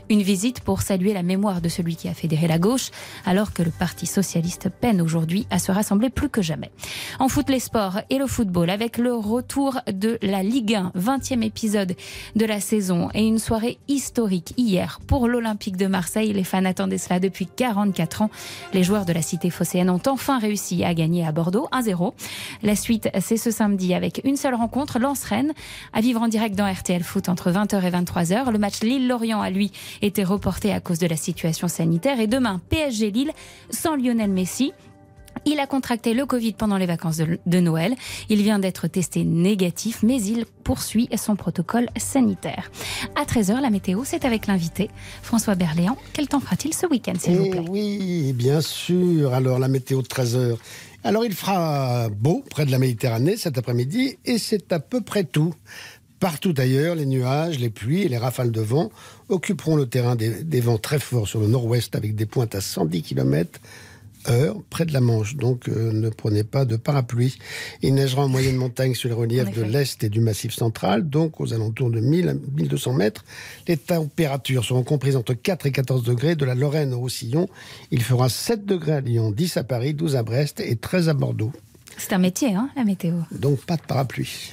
Une visite pour saluer la mémoire de celui qui a fédéré la gauche, alors que le Parti socialiste peine aujourd'hui à se rassembler plus que jamais. En foot, les sports et le football, avec le retour de la Ligue 1, 20e épisode de la saison et une soirée historique hier pour l'Olympique de Marseille. Les fans attendaient cela depuis 44 ans. Les joueurs de la cité phocéenne ont enfin réussi à gagner à Bordeaux 1-0. La suite, c'est ce samedi avec une seule rencontre, Lens-Rennes, à vivre en direct dans RTL Foot entre 20h et 23h. Le match Lille-Lorient a lui été reporté à cause de la situation sanitaire et demain PSG Lille sans Lionel Messi. Il a contracté le Covid pendant les vacances de, Noël. Il vient d'être testé négatif, mais il poursuit son protocole sanitaire. À 13h, la météo, c'est avec l'invité François Berléand. Quel temps fera-t-il ce week-end, s'il vous
Eh
plaît
oui, bien sûr. Alors, la météo de 13h. Alors, il fera beau près de la Méditerranée cet après-midi et c'est à peu près tout. Partout ailleurs, les nuages, les pluies et les rafales de vent occuperont le terrain des, des vents très forts sur le nord-ouest avec des pointes à 110 km heure près de la Manche. Donc euh, ne prenez pas de parapluie. Il neigera en moyenne montagne sur les reliefs de l'Est et du Massif central, donc aux alentours de 1000 à 1200 mètres. Les températures seront comprises entre 4 et 14 degrés de la Lorraine au Roussillon. Il fera 7 degrés à Lyon, 10 à Paris, 12 à Brest et 13 à Bordeaux.
C'est un métier, hein, la météo.
Donc pas de parapluie.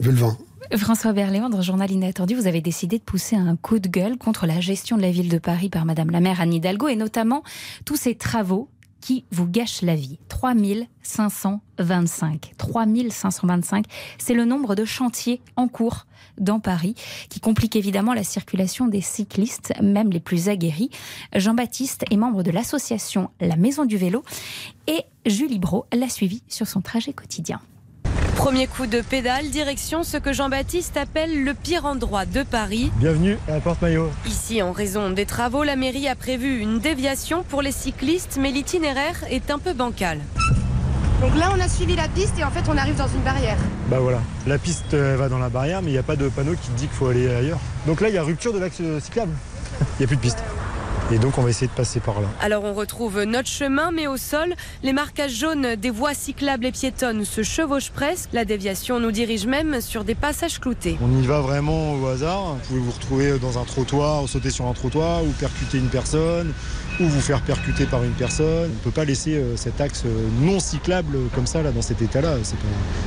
Vu le vent.
François Berléand, dans le journal Inattendu, vous avez décidé de pousser un coup de gueule contre la gestion de la ville de Paris par Madame la maire Anne Hidalgo et notamment tous ces travaux qui vous gâchent la vie. 3525. 3525, c'est le nombre de chantiers en cours dans Paris qui compliquent évidemment la circulation des cyclistes, même les plus aguerris. Jean-Baptiste est membre de l'association La Maison du Vélo et Julie Bro l'a suivi sur son trajet quotidien.
Premier coup de pédale, direction ce que Jean-Baptiste appelle le pire endroit de Paris.
Bienvenue à la Porte-Maillot.
Ici, en raison des travaux, la mairie a prévu une déviation pour les cyclistes, mais l'itinéraire est un peu bancal.
Donc là, on a suivi la piste et en fait, on arrive dans une barrière.
Bah voilà, la piste euh, va dans la barrière, mais il n'y a pas de panneau qui te dit qu'il faut aller ailleurs. Donc là, il y a rupture de l'axe cyclable. <laughs> Il n'y a plus de piste. Et donc on va essayer de passer par là.
Alors on retrouve notre chemin, mais au sol, les marquages jaunes des voies cyclables et piétonnes se chevauchent presque. La déviation nous dirige même sur des passages cloutés.
On y va vraiment au hasard. Vous pouvez vous retrouver dans un trottoir, sauter sur un trottoir, ou percuter une personne, ou vous faire percuter par une personne. On ne peut pas laisser euh, cet axe euh, non cyclable comme ça, là, dans cet état-là.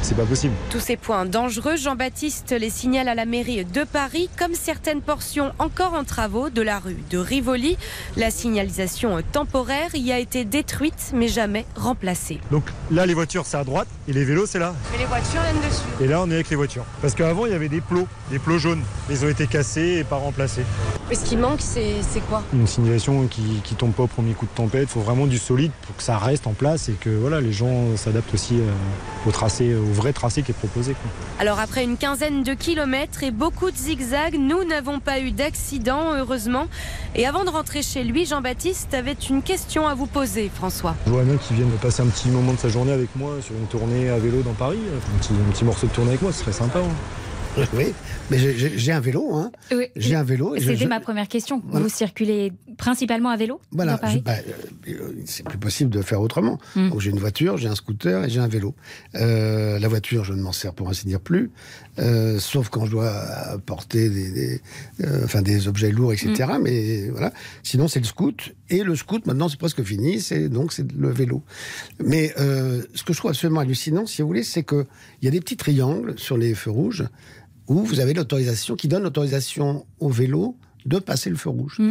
C'est pas, pas possible.
Tous ces points dangereux, Jean-Baptiste les signale à la mairie de Paris, comme certaines portions encore en travaux de la rue de Rivoli. La signalisation temporaire y a été détruite, mais jamais remplacée.
Donc là, les voitures, c'est à droite, et les vélos, c'est là.
Mais les voitures viennent dessus.
Et là, on est avec les voitures. Parce qu'avant, il y avait des plots, des plots jaunes. Ils ont été cassés et pas remplacés.
Mais ce qui manque, c'est quoi?
Une signalisation qui, qui tombe pas au premier coup de tempête. Il faut vraiment du solide pour que ça reste en place et que voilà, les gens s'adaptent aussi euh, au tracé, au vrai tracé qui est proposé. quoi.
Alors après une quinzaine de kilomètres et beaucoup de zigzags, nous n'avons pas eu d'accident, heureusement. Et avant de rentrer chez lui, Jean-Baptiste avait une question à vous poser, François.
Johanna qui vienne passer un petit moment de sa journée avec moi sur une tournée à vélo dans Paris, un petit, un petit morceau de tournée avec moi, ce serait sympa. hein. <laughs>
Oui, mais j'ai- un vélo. Hein.
Oui.
J'ai un vélo. je-
C'était ma première question.
Voilà.
Vous circulez principalement à vélo
Voilà,
dans Paris
je- bah, euh, c'est plus possible de faire autrement.
Mm.
Donc j'ai une voiture, j'ai un scooter et j'ai un vélo. Euh, la voiture, je ne m'en sers pour ainsi dire plus, euh, sauf quand je dois porter des, des, enfin, des objets lourds, etc.
Mm.
Mais voilà. Sinon, c'est le scoot. Et le scoot, maintenant, c'est presque fini. C'est donc c'est le vélo. Mais ce que je trouve absolument hallucinant, si vous voulez, c'est que il y a des petits triangles sur les feux rouges où vous avez l'autorisation qui donne l'autorisation au vélo de passer le feu rouge.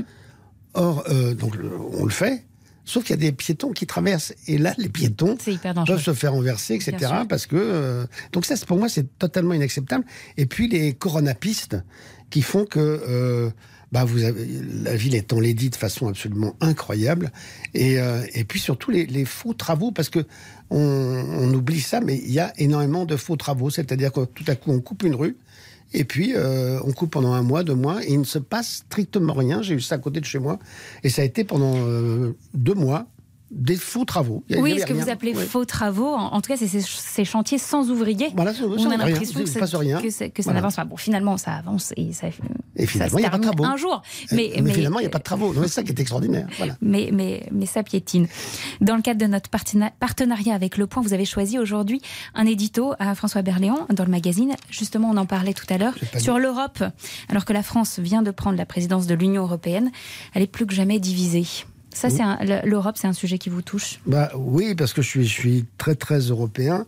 Or, euh, donc, on le fait. Sauf qu'il y a des piétons qui traversent. Et là, les piétons peuvent se faire renverser, etc. Parce que. euh, donc, ça, pour moi, c'est totalement inacceptable. Et puis, les coronapistes qui font que. euh, bah, vous avez, la ville est enlaidie de façon absolument incroyable. Et, euh, et puis surtout les, les faux travaux, parce que on, on oublie ça, mais il y a énormément de faux travaux. C'est-à-dire que tout à coup, on coupe une rue, et puis, euh, on coupe pendant un mois, deux mois, et il ne se passe strictement rien. J'ai eu ça à côté de chez moi. Et ça a été pendant euh, deux mois des faux travaux. Il y a- il
Oui,
y
ce que vous appelez
Ouais.
faux travaux, en, en tout cas, c'est ces, ces chantiers sans ouvriers.
Voilà, ça- ça,
on a l'impression que,
se
ça-
passe rien.
que, ça- que ça
Voilà.
n'avance pas. Bon, finalement, ça avance et ça,
Et
ça
finalement,
se
il n'y a pas de travaux.
un jour.
Mais,
Mais,
finalement, il n'y a pas de travaux. Donc, C'est ça qui est extraordinaire. Voilà.
mais, mais, mais ça piétine. Dans le cadre de notre partena- partenariat avec Le Point, vous avez choisi aujourd'hui un édito à François Berléand dans le magazine. Justement, on en parlait tout à l'heure sur l'Europe. Alors que la France vient de prendre la présidence de l'Union européenne, elle est plus que jamais divisée. Ça, c'est l'Europe, c'est un sujet qui vous touche?
Bah oui, parce que je suis, je suis très très européen.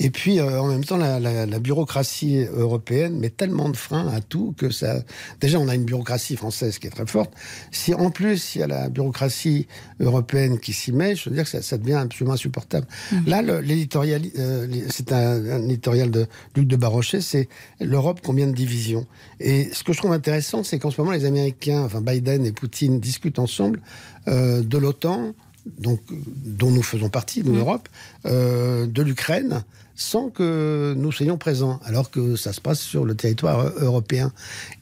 Et puis euh, en même temps, la, la- la bureaucratie européenne met tellement de freins à tout que ça. Déjà, on a une bureaucratie française qui est très forte. Si en plus il y a la bureaucratie européenne qui s'y met, je veux dire que ça, ça devient absolument insupportable. Là, le- l'éditorial, euh, c'est un, un éditorial de Luc de Barrochet, c'est l'Europe combien de divisions? Et ce que je trouve intéressant, c'est qu'en ce moment, les Américains, enfin Biden et Poutine discutent ensemble euh, de l'OTAN donc, dont nous faisons partie, de
Mm.
l'Europe, euh, de l'Ukraine, sans que nous soyons présents, alors que ça se passe sur le territoire euh, européen.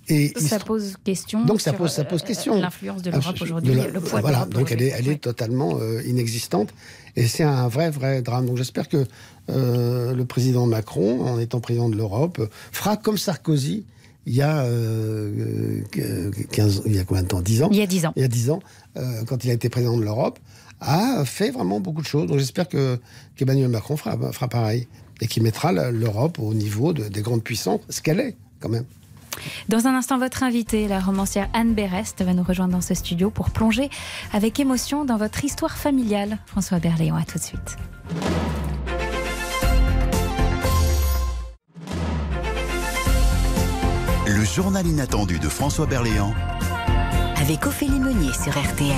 Et
Ça
se-
pose question.
donc ça pose, ça pose
euh,
question.
L'influence de l'Europe aujourd'hui,
de
le poids de
Voilà,
l'Europe
donc elle est, elle est totalement euh, inexistante. Et c'est un vrai, vrai drame. Donc j'espère que euh, le président Macron, en étant président de l'Europe, fera comme Sarkozy. Il y a euh, euh, 15, il y a combien de temps? 10 ans?
Il y a 10 ans.
Il y a 10 ans, euh, quand il a été président de l'Europe, a fait vraiment beaucoup de choses. Donc j'espère que qu'Emmanuel Macron fera, fera pareil et qu'il mettra l'Europe au niveau de- des grandes puissances, ce qu'elle est quand même.
Dans un instant, votre invitée, la romancière Anne Berest, va nous rejoindre dans ce studio pour plonger avec émotion dans votre histoire familiale. François Berléand, à tout de suite.
Le journal inattendu de François Berléand.
Avec Ophélie Meunier sur RTL.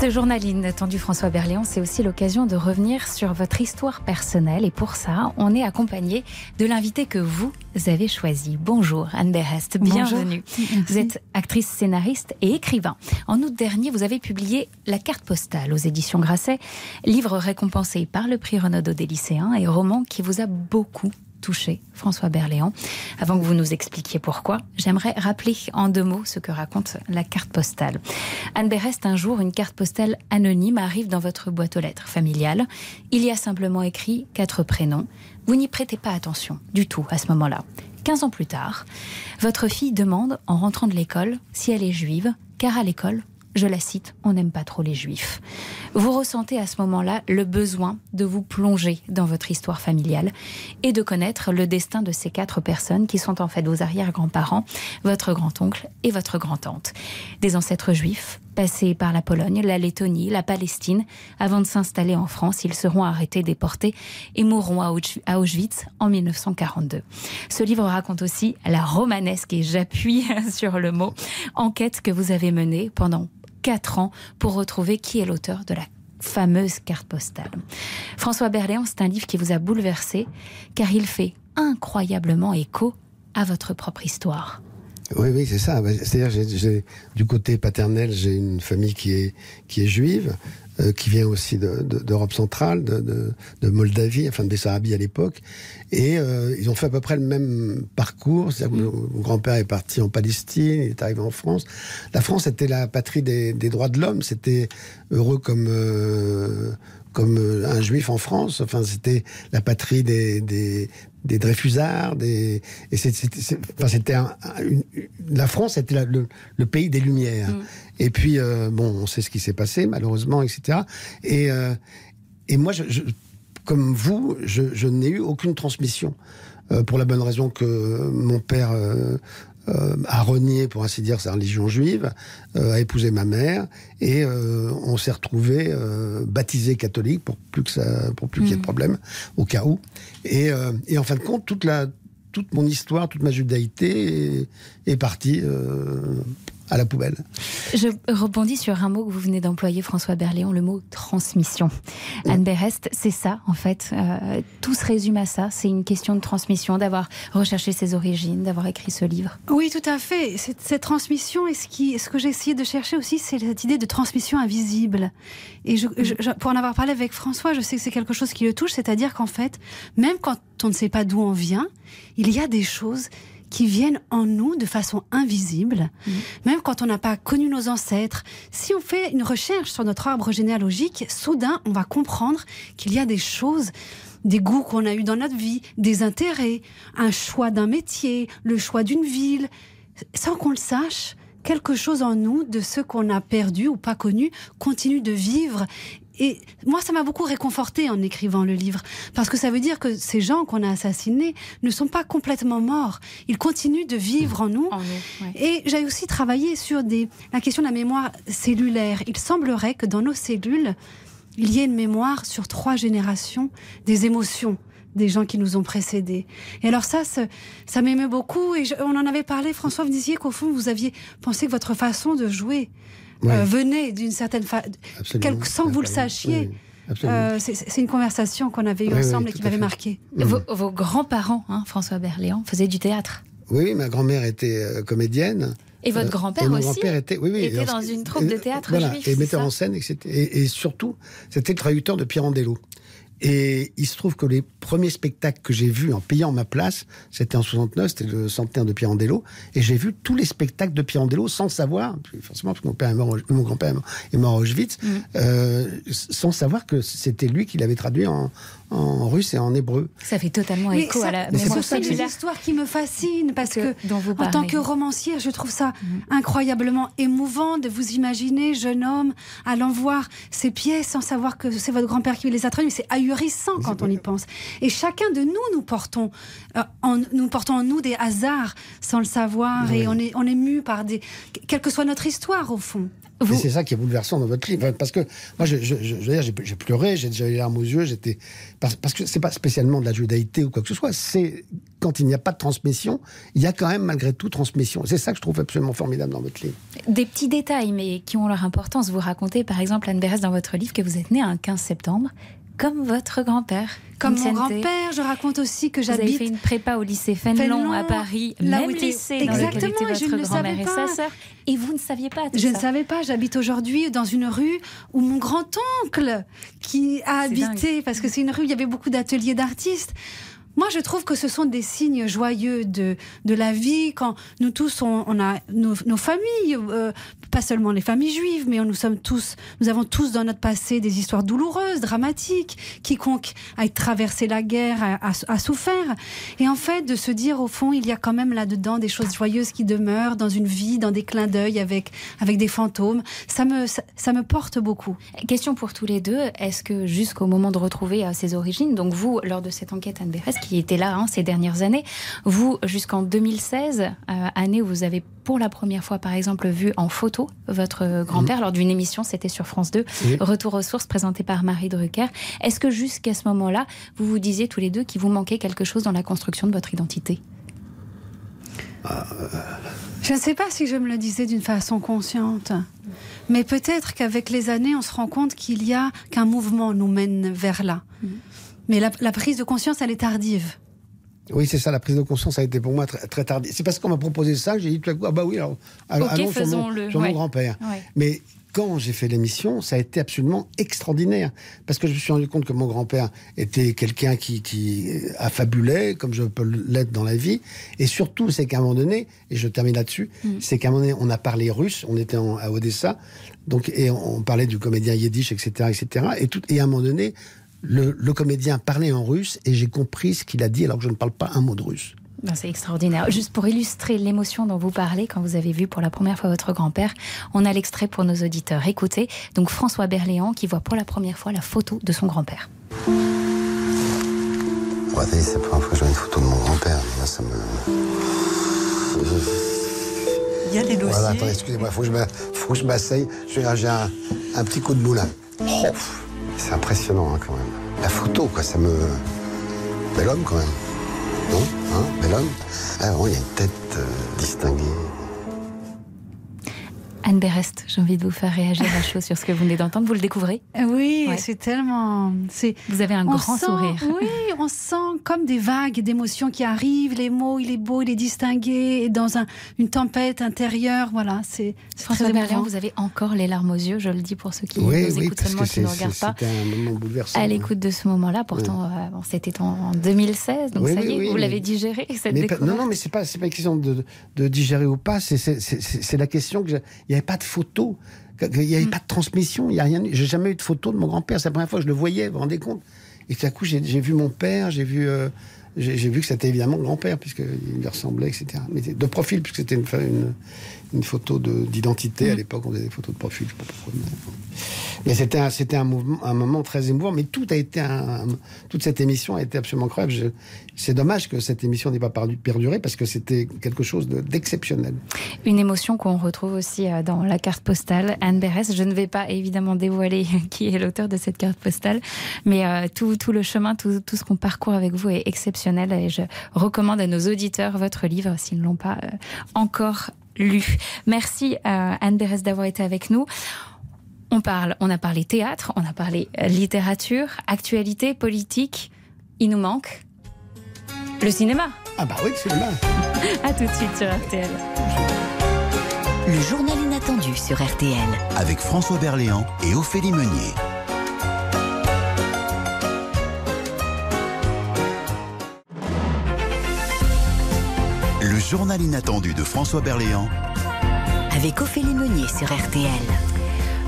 Ce journal inattendu François Berléand, c'est aussi l'occasion de revenir sur votre histoire personnelle. Et pour ça, on est accompagné de l'invité que vous avez choisi. Bonjour Anne Berest,
Bonjour.
bienvenue. Vous êtes actrice, scénariste et écrivain. En août dernier, vous avez publié La carte postale aux éditions Grasset, livre récompensé par le prix Renaudot des lycéens et roman qui vous a beaucoup touché, François Berléand. Avant que vous nous expliquiez pourquoi, j'aimerais rappeler en deux mots ce que raconte la carte postale. Anne Berest, un jour, une carte postale anonyme arrive dans votre boîte aux lettres familiale. Il y a simplement écrit quatre prénoms. Vous n'y prêtez pas attention du tout à ce moment-là. 15 ans plus tard, votre fille demande, en rentrant de l'école, si elle est juive, car à l'école, je la cite, on n'aime pas trop les juifs. Vous ressentez à ce moment-là le besoin de vous plonger dans votre histoire familiale et de connaître le destin de ces quatre personnes qui sont en fait vos arrière-grands-parents, votre grand-oncle et votre grand-tante. Des ancêtres juifs, passés par la Pologne, la Lettonie, la Palestine, avant de s'installer en France, ils seront arrêtés, déportés et mourront à Auschwitz en 1942. Ce livre raconte aussi la romanesque, et j'appuie <laughs> sur le mot, enquête que vous avez menée pendant quatre ans pour retrouver qui est l'auteur de la fameuse carte postale. François Berléand, c'est un livre qui vous a bouleversé car il fait incroyablement écho à votre propre histoire.
Oui, oui, c'est ça. Bah, C'est-à-dire, du côté paternel, j'ai une famille qui est, qui est juive, euh, qui vient aussi de- de- d'Europe centrale, de, Moldavie, enfin de Bessarabie à l'époque. Et euh, ils ont fait à peu près le même parcours. Que mon mon grand-père est parti en Palestine, il est arrivé en France. La France était la patrie des, droits de l'homme. C'était heureux comme... euh, comme un juif en France. Enfin, c'était la patrie des, des Dreyfusards. Des, et c'était un- une- la France était la- le, le pays des Lumières. Et puis, euh, bon, on sait ce qui s'est passé, malheureusement, etc. Et, euh, et moi, je, je- comme vous, je, je n'ai eu aucune transmission. Euh, pour la bonne raison que mon père euh, euh, a renié, pour ainsi dire, sa religion juive, euh, a épousé ma mère, et euh, on s'est retrouvé euh, baptisé catholique pour plus que ça, pour plus qu'il y ait de problème, au cas où. Et, euh, et en fin de compte, toute la, toute mon histoire, toute ma judaïté est, est partie à la poubelle.
Je rebondis sur un mot que vous venez d'employer, François Berléand, le mot transmission. Anne Berest, c'est ça, en fait. Euh, tout se résume à ça. C'est une question de transmission, d'avoir recherché ses origines, d'avoir écrit ce livre.
Oui, tout à fait. Cette, cette transmission, et ce, qui, ce que j'ai essayé de chercher aussi, c'est cette idée de transmission invisible. Et je, je- je- pour en avoir parlé avec François, je sais que c'est quelque chose qui le touche, c'est-à-dire qu'en fait, même quand on ne sait pas d'où on vient, il y a des choses qui viennent en nous de façon invisible, même quand on n'a pas connu nos ancêtres. Si on fait une recherche sur notre arbre généalogique, soudain, on va comprendre qu'il y a des choses des goûts qu'on a eus dans notre vie, des intérêts, un choix d'un métier, le choix d'une ville, sans qu'on le sache, quelque chose en nous de ce qu'on a perdu ou pas connu continue de vivre. Et moi, ça m'a beaucoup réconforté en écrivant le livre, parce que ça veut dire que ces gens qu'on a assassinés ne sont pas complètement morts. Ils continuent de vivre en nous. Et j'ai aussi travaillé sur des, la question de la mémoire cellulaire. Il semblerait que dans nos cellules, il y ait une mémoire sur trois générations des émotions des gens qui nous ont précédés. Et alors ça, ça, ça m'émeut beaucoup. Et je- on en avait parlé, François, vous disiez qu'au fond, vous aviez pensé que votre façon de jouer Euh, venait d'une certaine façon,
Absolument.
sans que vous le sachiez.
Oui.
Euh, c'est- une conversation qu'on avait eue
Oui, oui,
ensemble et qui m'avait marqué.
Vos, vos grands-parents, hein, François Berléand, faisaient du théâtre.
Oui, oui, ma grand-mère était euh, comédienne.
Et votre grand-père aussi
grand-père était, oui, oui,
était dans une troupe de théâtre
voilà,
juif,
Et metteur
ça
en scène, et, c'était- et, et surtout, c'était le traducteur de Pirandello. Et il se trouve que les premiers spectacles que j'ai vus en payant ma place, c'était en 69, c'était le centenaire de Pirandello, et j'ai vu tous les spectacles de Pirandello sans savoir, forcément parce que mon, père est mort, mon grand-père est mort à Auschwitz, euh, sans savoir que c'était lui qui l'avait traduit en, en russe et en hébreu.
Ça fait totalement
Mais
écho
ça-
à la
mais
mémoire
C'est
populaire.
histoires qui me fascinent parce que,
dont vous
en tant que romancière, je trouve ça incroyablement émouvant de vous imaginer, jeune homme, allant voir ces pièces sans savoir que c'est votre grand-père qui les a traduites. C'est ahurissant quand on y pense. Et chacun de nous, nous portons, euh, en, nous portons en nous des hasards sans le savoir
Oui.
et on est, on est mu par des, quelle que soit notre histoire au fond.
Et c'est ça qui est bouleversant dans votre livre. Parce que moi, je, je, je- je veux dire, j'ai pleuré, j'ai déjà les larmes aux yeux, j'étais. Parce, parce que c'est pas spécialement de la judaïté ou quoi que ce soit, c'est quand il n'y a pas de transmission, il y a quand même malgré tout transmission. C'est ça que je trouve absolument formidable dans votre livre.
Des petits détails, mais qui ont leur importance. Vous racontez, par exemple, Anne Berès, dans votre livre, que vous êtes née un 15 septembre, comme votre grand-père.
Comme mon grand-père, je raconte aussi que
Vous avez
j'habite
fait une prépa au lycée Fénelon, à Paris,
là
même
où
lycée dans lequel
Exactement,
était
et je ne
votre
le
grand-mère
savais
et
pas.
sa sœur. Et vous ne saviez pas tout
Je
ça.
ne savais pas. J'habite aujourd'hui dans une rue où mon grand-oncle qui a habité, parce que c'est une rue où il y avait beaucoup d'ateliers d'artistes. Moi, je trouve que ce sont des signes joyeux de, de la vie quand nous tous, on, on a nos, nos familles, euh, pas seulement les familles juives, mais nous sommes tous, nous avons tous dans notre passé des histoires douloureuses, dramatiques. Quiconque a traversé la guerre a, a- a souffert. Et en fait, de se dire, au fond, il y a quand même là-dedans des choses joyeuses qui demeurent dans une vie, dans des clins d'œil avec, avec des fantômes, ça me, ça, me porte beaucoup.
Question pour tous les deux. Est-ce que jusqu'au moment de retrouver euh, ses origines, donc vous, lors de cette enquête Anne Berès, qui était là hein, ces dernières années, vous, jusqu'en 2016, euh, année où vous avez pour la première fois, par exemple, vu en photo votre grand-père lors d'une émission, c'était sur France 2,
Oui.
Retour aux sources, présenté par Marie Drucker. Est-ce que jusqu'à ce moment-là, vous vous disiez tous les deux qu'il vous manquait quelque chose dans la construction de votre identité?
Je ne sais pas si je me le disais d'une façon consciente, mais peut-être qu'avec les années, on se rend compte qu'il y a qu'un mouvement nous mène vers là. Mais la, la prise de conscience, elle est tardive.
Oui, c'est ça, la prise de conscience a été pour moi très, très tardive. C'est parce qu'on m'a proposé ça que j'ai dit tout à coup, ah bah oui, alors, allons
Ok,
allons sur mon,
faisons-le,
sur mon grand-père.
Ouais.
Mais quand j'ai fait l'émission, ça a été absolument extraordinaire. Parce que je me suis rendu compte que mon grand-père était quelqu'un qui, qui affabulait, comme je peux l'être dans la vie. Et surtout, c'est qu'à un moment donné, et je termine là-dessus,
Mm.
c'est qu'à un moment donné, on a parlé russe, on était en- à Odessa, donc, et on, on parlait du comédien yiddish, etc., etc. Et, tout, et à un moment donné, le, le comédien parlait en russe et j'ai compris ce qu'il a dit alors que je ne parle pas un mot de russe.
Ben, C'est extraordinaire. Juste pour illustrer l'émotion dont vous parlez quand vous avez vu pour la première fois votre grand-père, on a l'extrait pour nos auditeurs. Écoutez, donc François Berléand qui voit pour la première fois la photo de son grand-père.
Ouais, c'est la première fois que je vois une photo de mon grand-père. Moi, ça me.
Il y a des dossiers.
Voilà, attendez, excusez-moi, faut que je m'a- faut que je m'asseye. J'ai un, un petit coup de moulin. Oh, c'est impressionnant, hein, quand même. La photo, quoi, ça me. Bel homme, quand même. Non Hein Bel homme Ah, vraiment, il y a une tête euh, distinguée.
Anne Berest, j'ai envie de vous faire réagir à chaud sur ce que vous venez d'entendre. Vous le découvrez?
Oui,
Ouais.
c'est tellement. C'est.
Vous avez un
on
grand
sent-
sourire.
Oui, on sent comme des vagues d'émotions qui arrivent. Les mots, il est beau, il est distingué, et dans un, une tempête intérieure. Voilà, c'est
François
émouvant.
vous avez encore les larmes aux yeux, je le dis pour ceux qui
Oui,
nous
oui,
écoutent seulement, qui ne regardent pas.
c'était un moment bouleversant.
À l'écoute de ce moment-là, pourtant, euh, bon, c'était en 2016, donc
Oui,
ça
oui,
y est,
oui,
vous l'avez digéré, cette
Mais pas-
découverte.
non, non, mais c'est pas, c'est pas une question de, de digérer ou pas. C'est, c'est, c'est, c'est la question que j'ai- il avait pas de photo, que- qu'il n'y avait
Mm.
pas de transmission. Il y a rien. J'ai jamais eu de photo de mon grand-père. C'est la première fois que je le voyais. Vous vous rendez compte? Et tout à coup, j'ai, vu mon père. J'ai vu, euh, j'ai, vu que c'était évidemment mon grand-père puisqu'il lui ressemblait, etc. Mais de profil puisque c'était une, une, une photo de, d'identité. À l'époque, on faisait des photos de profil. Je sais pas pourquoi. Mais c'était un, moment très émouvant. Mais toute cette émission a été absolument incroyable. C'est dommage que cette émission n'ait pas perdu- perduré parce que c'était quelque chose de- d'exceptionnel.
Une émotion qu'on retrouve aussi euh, dans la carte postale. Anne Berès, je ne vais pas évidemment dévoiler <laughs> qui est l'auteur de cette carte postale, mais euh, tout, le chemin, tout, ce qu'on parcourt avec vous est exceptionnel et je recommande à nos auditeurs votre livre s'ils ne l'ont pas euh, encore lu. Merci Anne Berès d'avoir été avec nous. On parle, on a parlé théâtre, on a parlé euh, littérature, actualité, politique. Il nous manque le cinéma.
Ah bah oui, le cinéma. <laughs>
À tout de suite sur RTL.
Le journal inattendu sur RTL.
Avec François Berléand et Ophélie Meunier. Le journal inattendu de François Berléand.
Avec Ophélie Meunier sur RTL.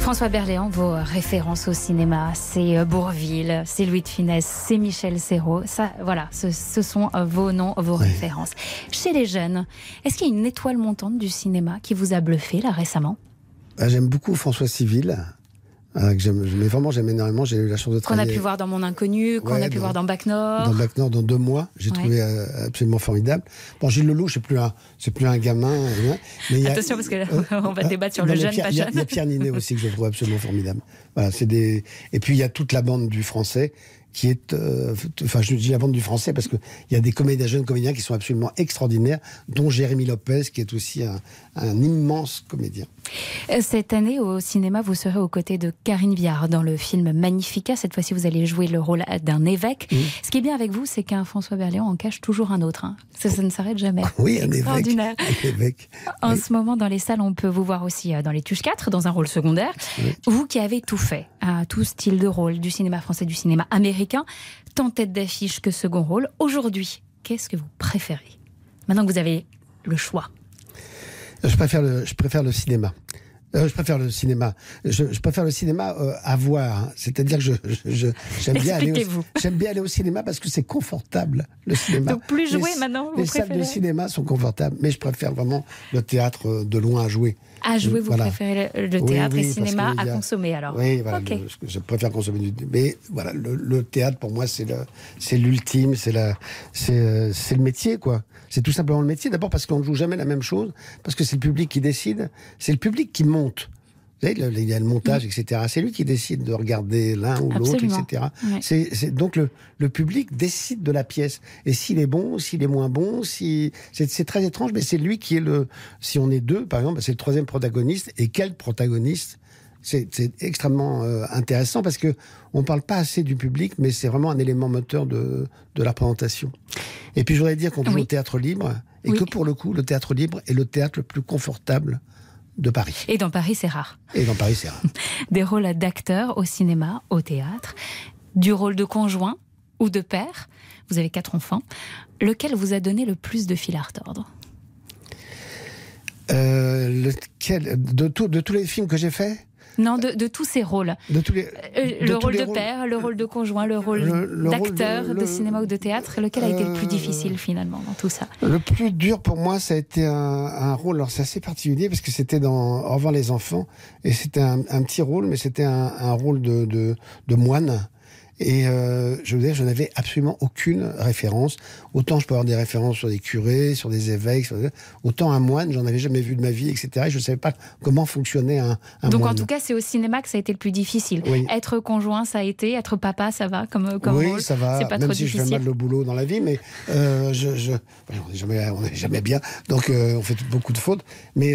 François Berléand, vos références au cinéma, c'est euh, Bourville, c'est Louis de Funès, c'est Michel Serrault. Ça, voilà, ce, ce sont euh, vos noms, vos références. Chez les jeunes, est-ce qu'il y a une étoile montante du cinéma qui vous a bluffé là récemment?
Ah, J'aime beaucoup François Civil. Euh, que j'aime- mais vraiment, j'aime énormément. J'ai eu la chance de
Qu'on a
travailler
pu voir dans Mon Inconnu, qu'on
Ouais,
a pu
dans-
voir dans Bac Nord.
dans Bac Nord dans deux mois. J'ai
Ouais.
trouvé euh, absolument formidable. Bon, Gilles Leloup, c'est plus un, c'est plus un gamin. hein, mais y a- <laughs>
Attention parce que <laughs> on va débattre sur le jeune,
Pierre-
pas
il y
jeune.
Il y a Pierre Ninet aussi que je trouve absolument formidable. Voilà, c'est des. Et puis il y a toute la bande du français qui est. euh, Enfin, je dis la bande du français parce que il y a des comédiens, jeunes comédiens qui sont absolument extraordinaires, dont Jérémy Lopez qui est aussi un, un immense comédien.
Euh, Cette année, au cinéma, vous serez aux côtés de Karine Viard dans le film Magnifica. Cette fois-ci, vous allez jouer le rôle d'un évêque. Ce qui est bien avec vous, c'est qu'un François Berléand en cache toujours un autre. hein. Ça, ça ne s'arrête jamais.
Oui, un évêque. Un évêque.
En ce moment, dans les salles, on peut vous voir aussi euh, dans les Tuches 4, dans un rôle secondaire. Vous qui avez tout fait, à tout style de rôle, du cinéma français, du cinéma américain, tant tête d'affiche que second rôle. Aujourd'hui, qu'est-ce que vous préférez? Maintenant que vous avez le choix.
Je préfère le, je préfère le cinéma. Euh, je préfère le cinéma. Je, je préfère le cinéma euh, à voir. hein. C'est-à-dire que je, je- je- j'aime bien aller, au, j'aime bien aller au cinéma parce que c'est confortable. Le cinéma.
Donc plus jouer
Les-
maintenant, vous
Les salles de cinéma sont confortables, mais je préfère vraiment le théâtre euh, de loin à jouer.
À jouer, vous
Voilà.
préférez le, le
Oui,
théâtre
oui,
et cinéma à
a-
consommer alors
Oui, voilà. Le- je préfère consommer du. Mais voilà, le, le théâtre pour moi c'est l'ultime, euh, c'est le métier quoi. C'est tout simplement le métier. D'abord parce qu'on ne joue jamais la même chose, parce que c'est le public qui décide, c'est le public qui monte. Vous savez, il y a le montage, etc. C'est lui qui décide de regarder l'un ou l'autre, etc. C'est, donc le, le public décide de la pièce. Et s'il est bon, s'il est moins bon, si c'est, très étrange, mais c'est lui qui est le. Si on est deux, par exemple, c'est le troisième protagoniste. Et quel protagoniste? C'est, extrêmement euh, intéressant parce que on parle pas assez du public, mais c'est vraiment un élément moteur de, de la représentation. Et puis je voudrais dire qu'on joue
Oui.
au théâtre libre et
Oui.
que pour le coup, le théâtre libre est le théâtre le plus confortable de Paris.
Et dans Paris, c'est rare.
Et dans Paris, c'est rare. <laughs>
Des rôles d'acteurs au cinéma, au théâtre, du rôle de conjoint ou de père. Vous avez quatre enfants. Lequel vous a donné le plus de fil à retordre?
Euh, lequel, de, tout- de tous les films que j'ai faits?
Non, de, de tous ces rôles.
De tous les,
Euh,
de
le rôle de
rôles.
père, le rôle de conjoint, le rôle
Le- le rôle
d'acteur
de-
cinéma ou de théâtre. Lequel a été le plus
Euh,
difficile finalement dans tout ça
Le plus dur pour moi, ça a été un, un rôle. Alors c'est assez particulier parce que c'était dans Au revoir les enfants et c'était un, un petit rôle, mais c'était un, un rôle de moine. Et euh, je veux dire, je n'avais absolument aucune référence. Autant je peux avoir des références sur des curés, sur des évêques, sur des- autant un moine, j'en avais jamais vu de ma vie, etc. Et je ne savais pas comment fonctionnait un, un
Donc
moine.
en tout cas, c'est au cinéma que ça a été le plus difficile.
Oui.
Être conjoint, ça a été. Être papa, ça va comme, comme
oui,
rôle.
ça va.
Pas
Même
trop
si je
difficile.
fais mal le boulot dans la vie, mais euh, je, je, on n'est jamais, bien, donc euh, on fait beaucoup de fautes. Mais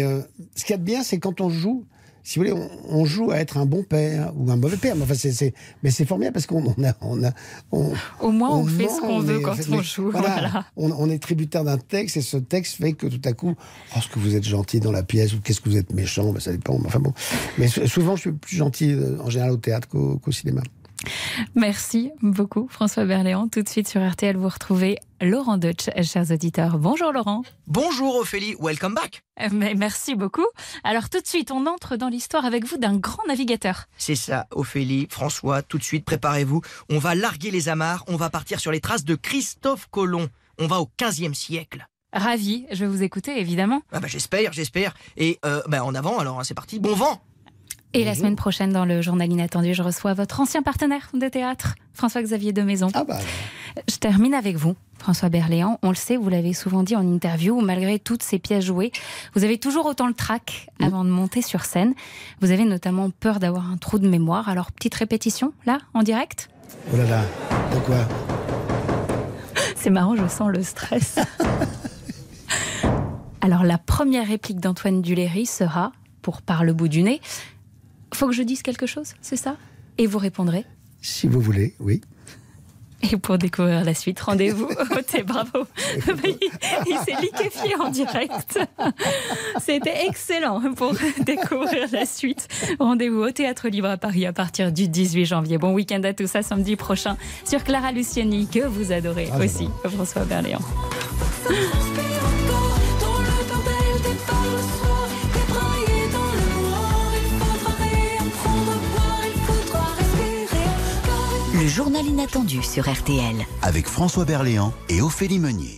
ce qu'il y a de bien, c'est quand on joue. Si vous voulez, on, on joue à être un bon père ou un mauvais père. Mais enfin, c'est, mais c'est formidable parce qu'on on a, on a, on-
Au moins, on, fait
ment,
ce qu'on veut quand
fait,
on joue.
voilà,
voilà.
On, on est tributaire d'un texte et ce texte fait que tout à coup, oh, est-ce que vous êtes gentil dans la pièce ou qu'est-ce que vous êtes méchant? Ben, Ça dépend. mais Enfin bon. Mais sou- souvent, je suis plus gentil euh, en général au théâtre qu'au, qu'au cinéma.
Merci beaucoup, François Berléand. Tout de suite sur RTL, vous retrouvez Laurent Deutsch, chers auditeurs. Bonjour Laurent.
Bonjour Ophélie, welcome back.
Euh, Mais merci beaucoup. Alors tout de suite, on entre dans l'histoire avec vous d'un grand navigateur.
C'est ça, Ophélie, François, tout de suite, préparez-vous. On va larguer les amarres, on va partir sur les traces de Christophe Colomb. On va au 15e siècle.
Ravi, je vais vous écouter évidemment.
Ah bah, j'espère, j'espère. Et euh, bah, en avant, alors hein, c'est parti, bon vent
Et la semaine prochaine, dans le journal inattendu, je reçois votre ancien partenaire de théâtre, François-Xavier de Maison.
Ah bah.
Je termine avec vous, François Berléand. On le sait, vous l'avez souvent dit en interview, malgré toutes ces pièces jouées, vous avez toujours autant le trac avant de monter sur scène. Vous avez notamment peur d'avoir un trou de mémoire. Alors, petite répétition, là, en direct?
Oh là là, de quoi? <laughs>
C'est marrant, je sens le stress. <laughs> Alors, la première réplique d'Antoine Duléry sera, pour par le bout du nez, faut que je dise quelque chose, c'est ça? Et vous répondrez
Si vous voulez, oui.
Et pour découvrir la suite, rendez-vous au thé. Bravo. <laughs> Il, il s'est liquéfié en direct. C'était excellent pour découvrir la suite. Rendez-vous au Théâtre Libre à Paris à partir du 18 janvier. Bon week-end à tous, à samedi prochain sur Clara Luciani, que vous adorez
Ah,
aussi, François Berléand.
Le journal inattendu sur RTL.
Avec François Berléand et Ophélie Meunier.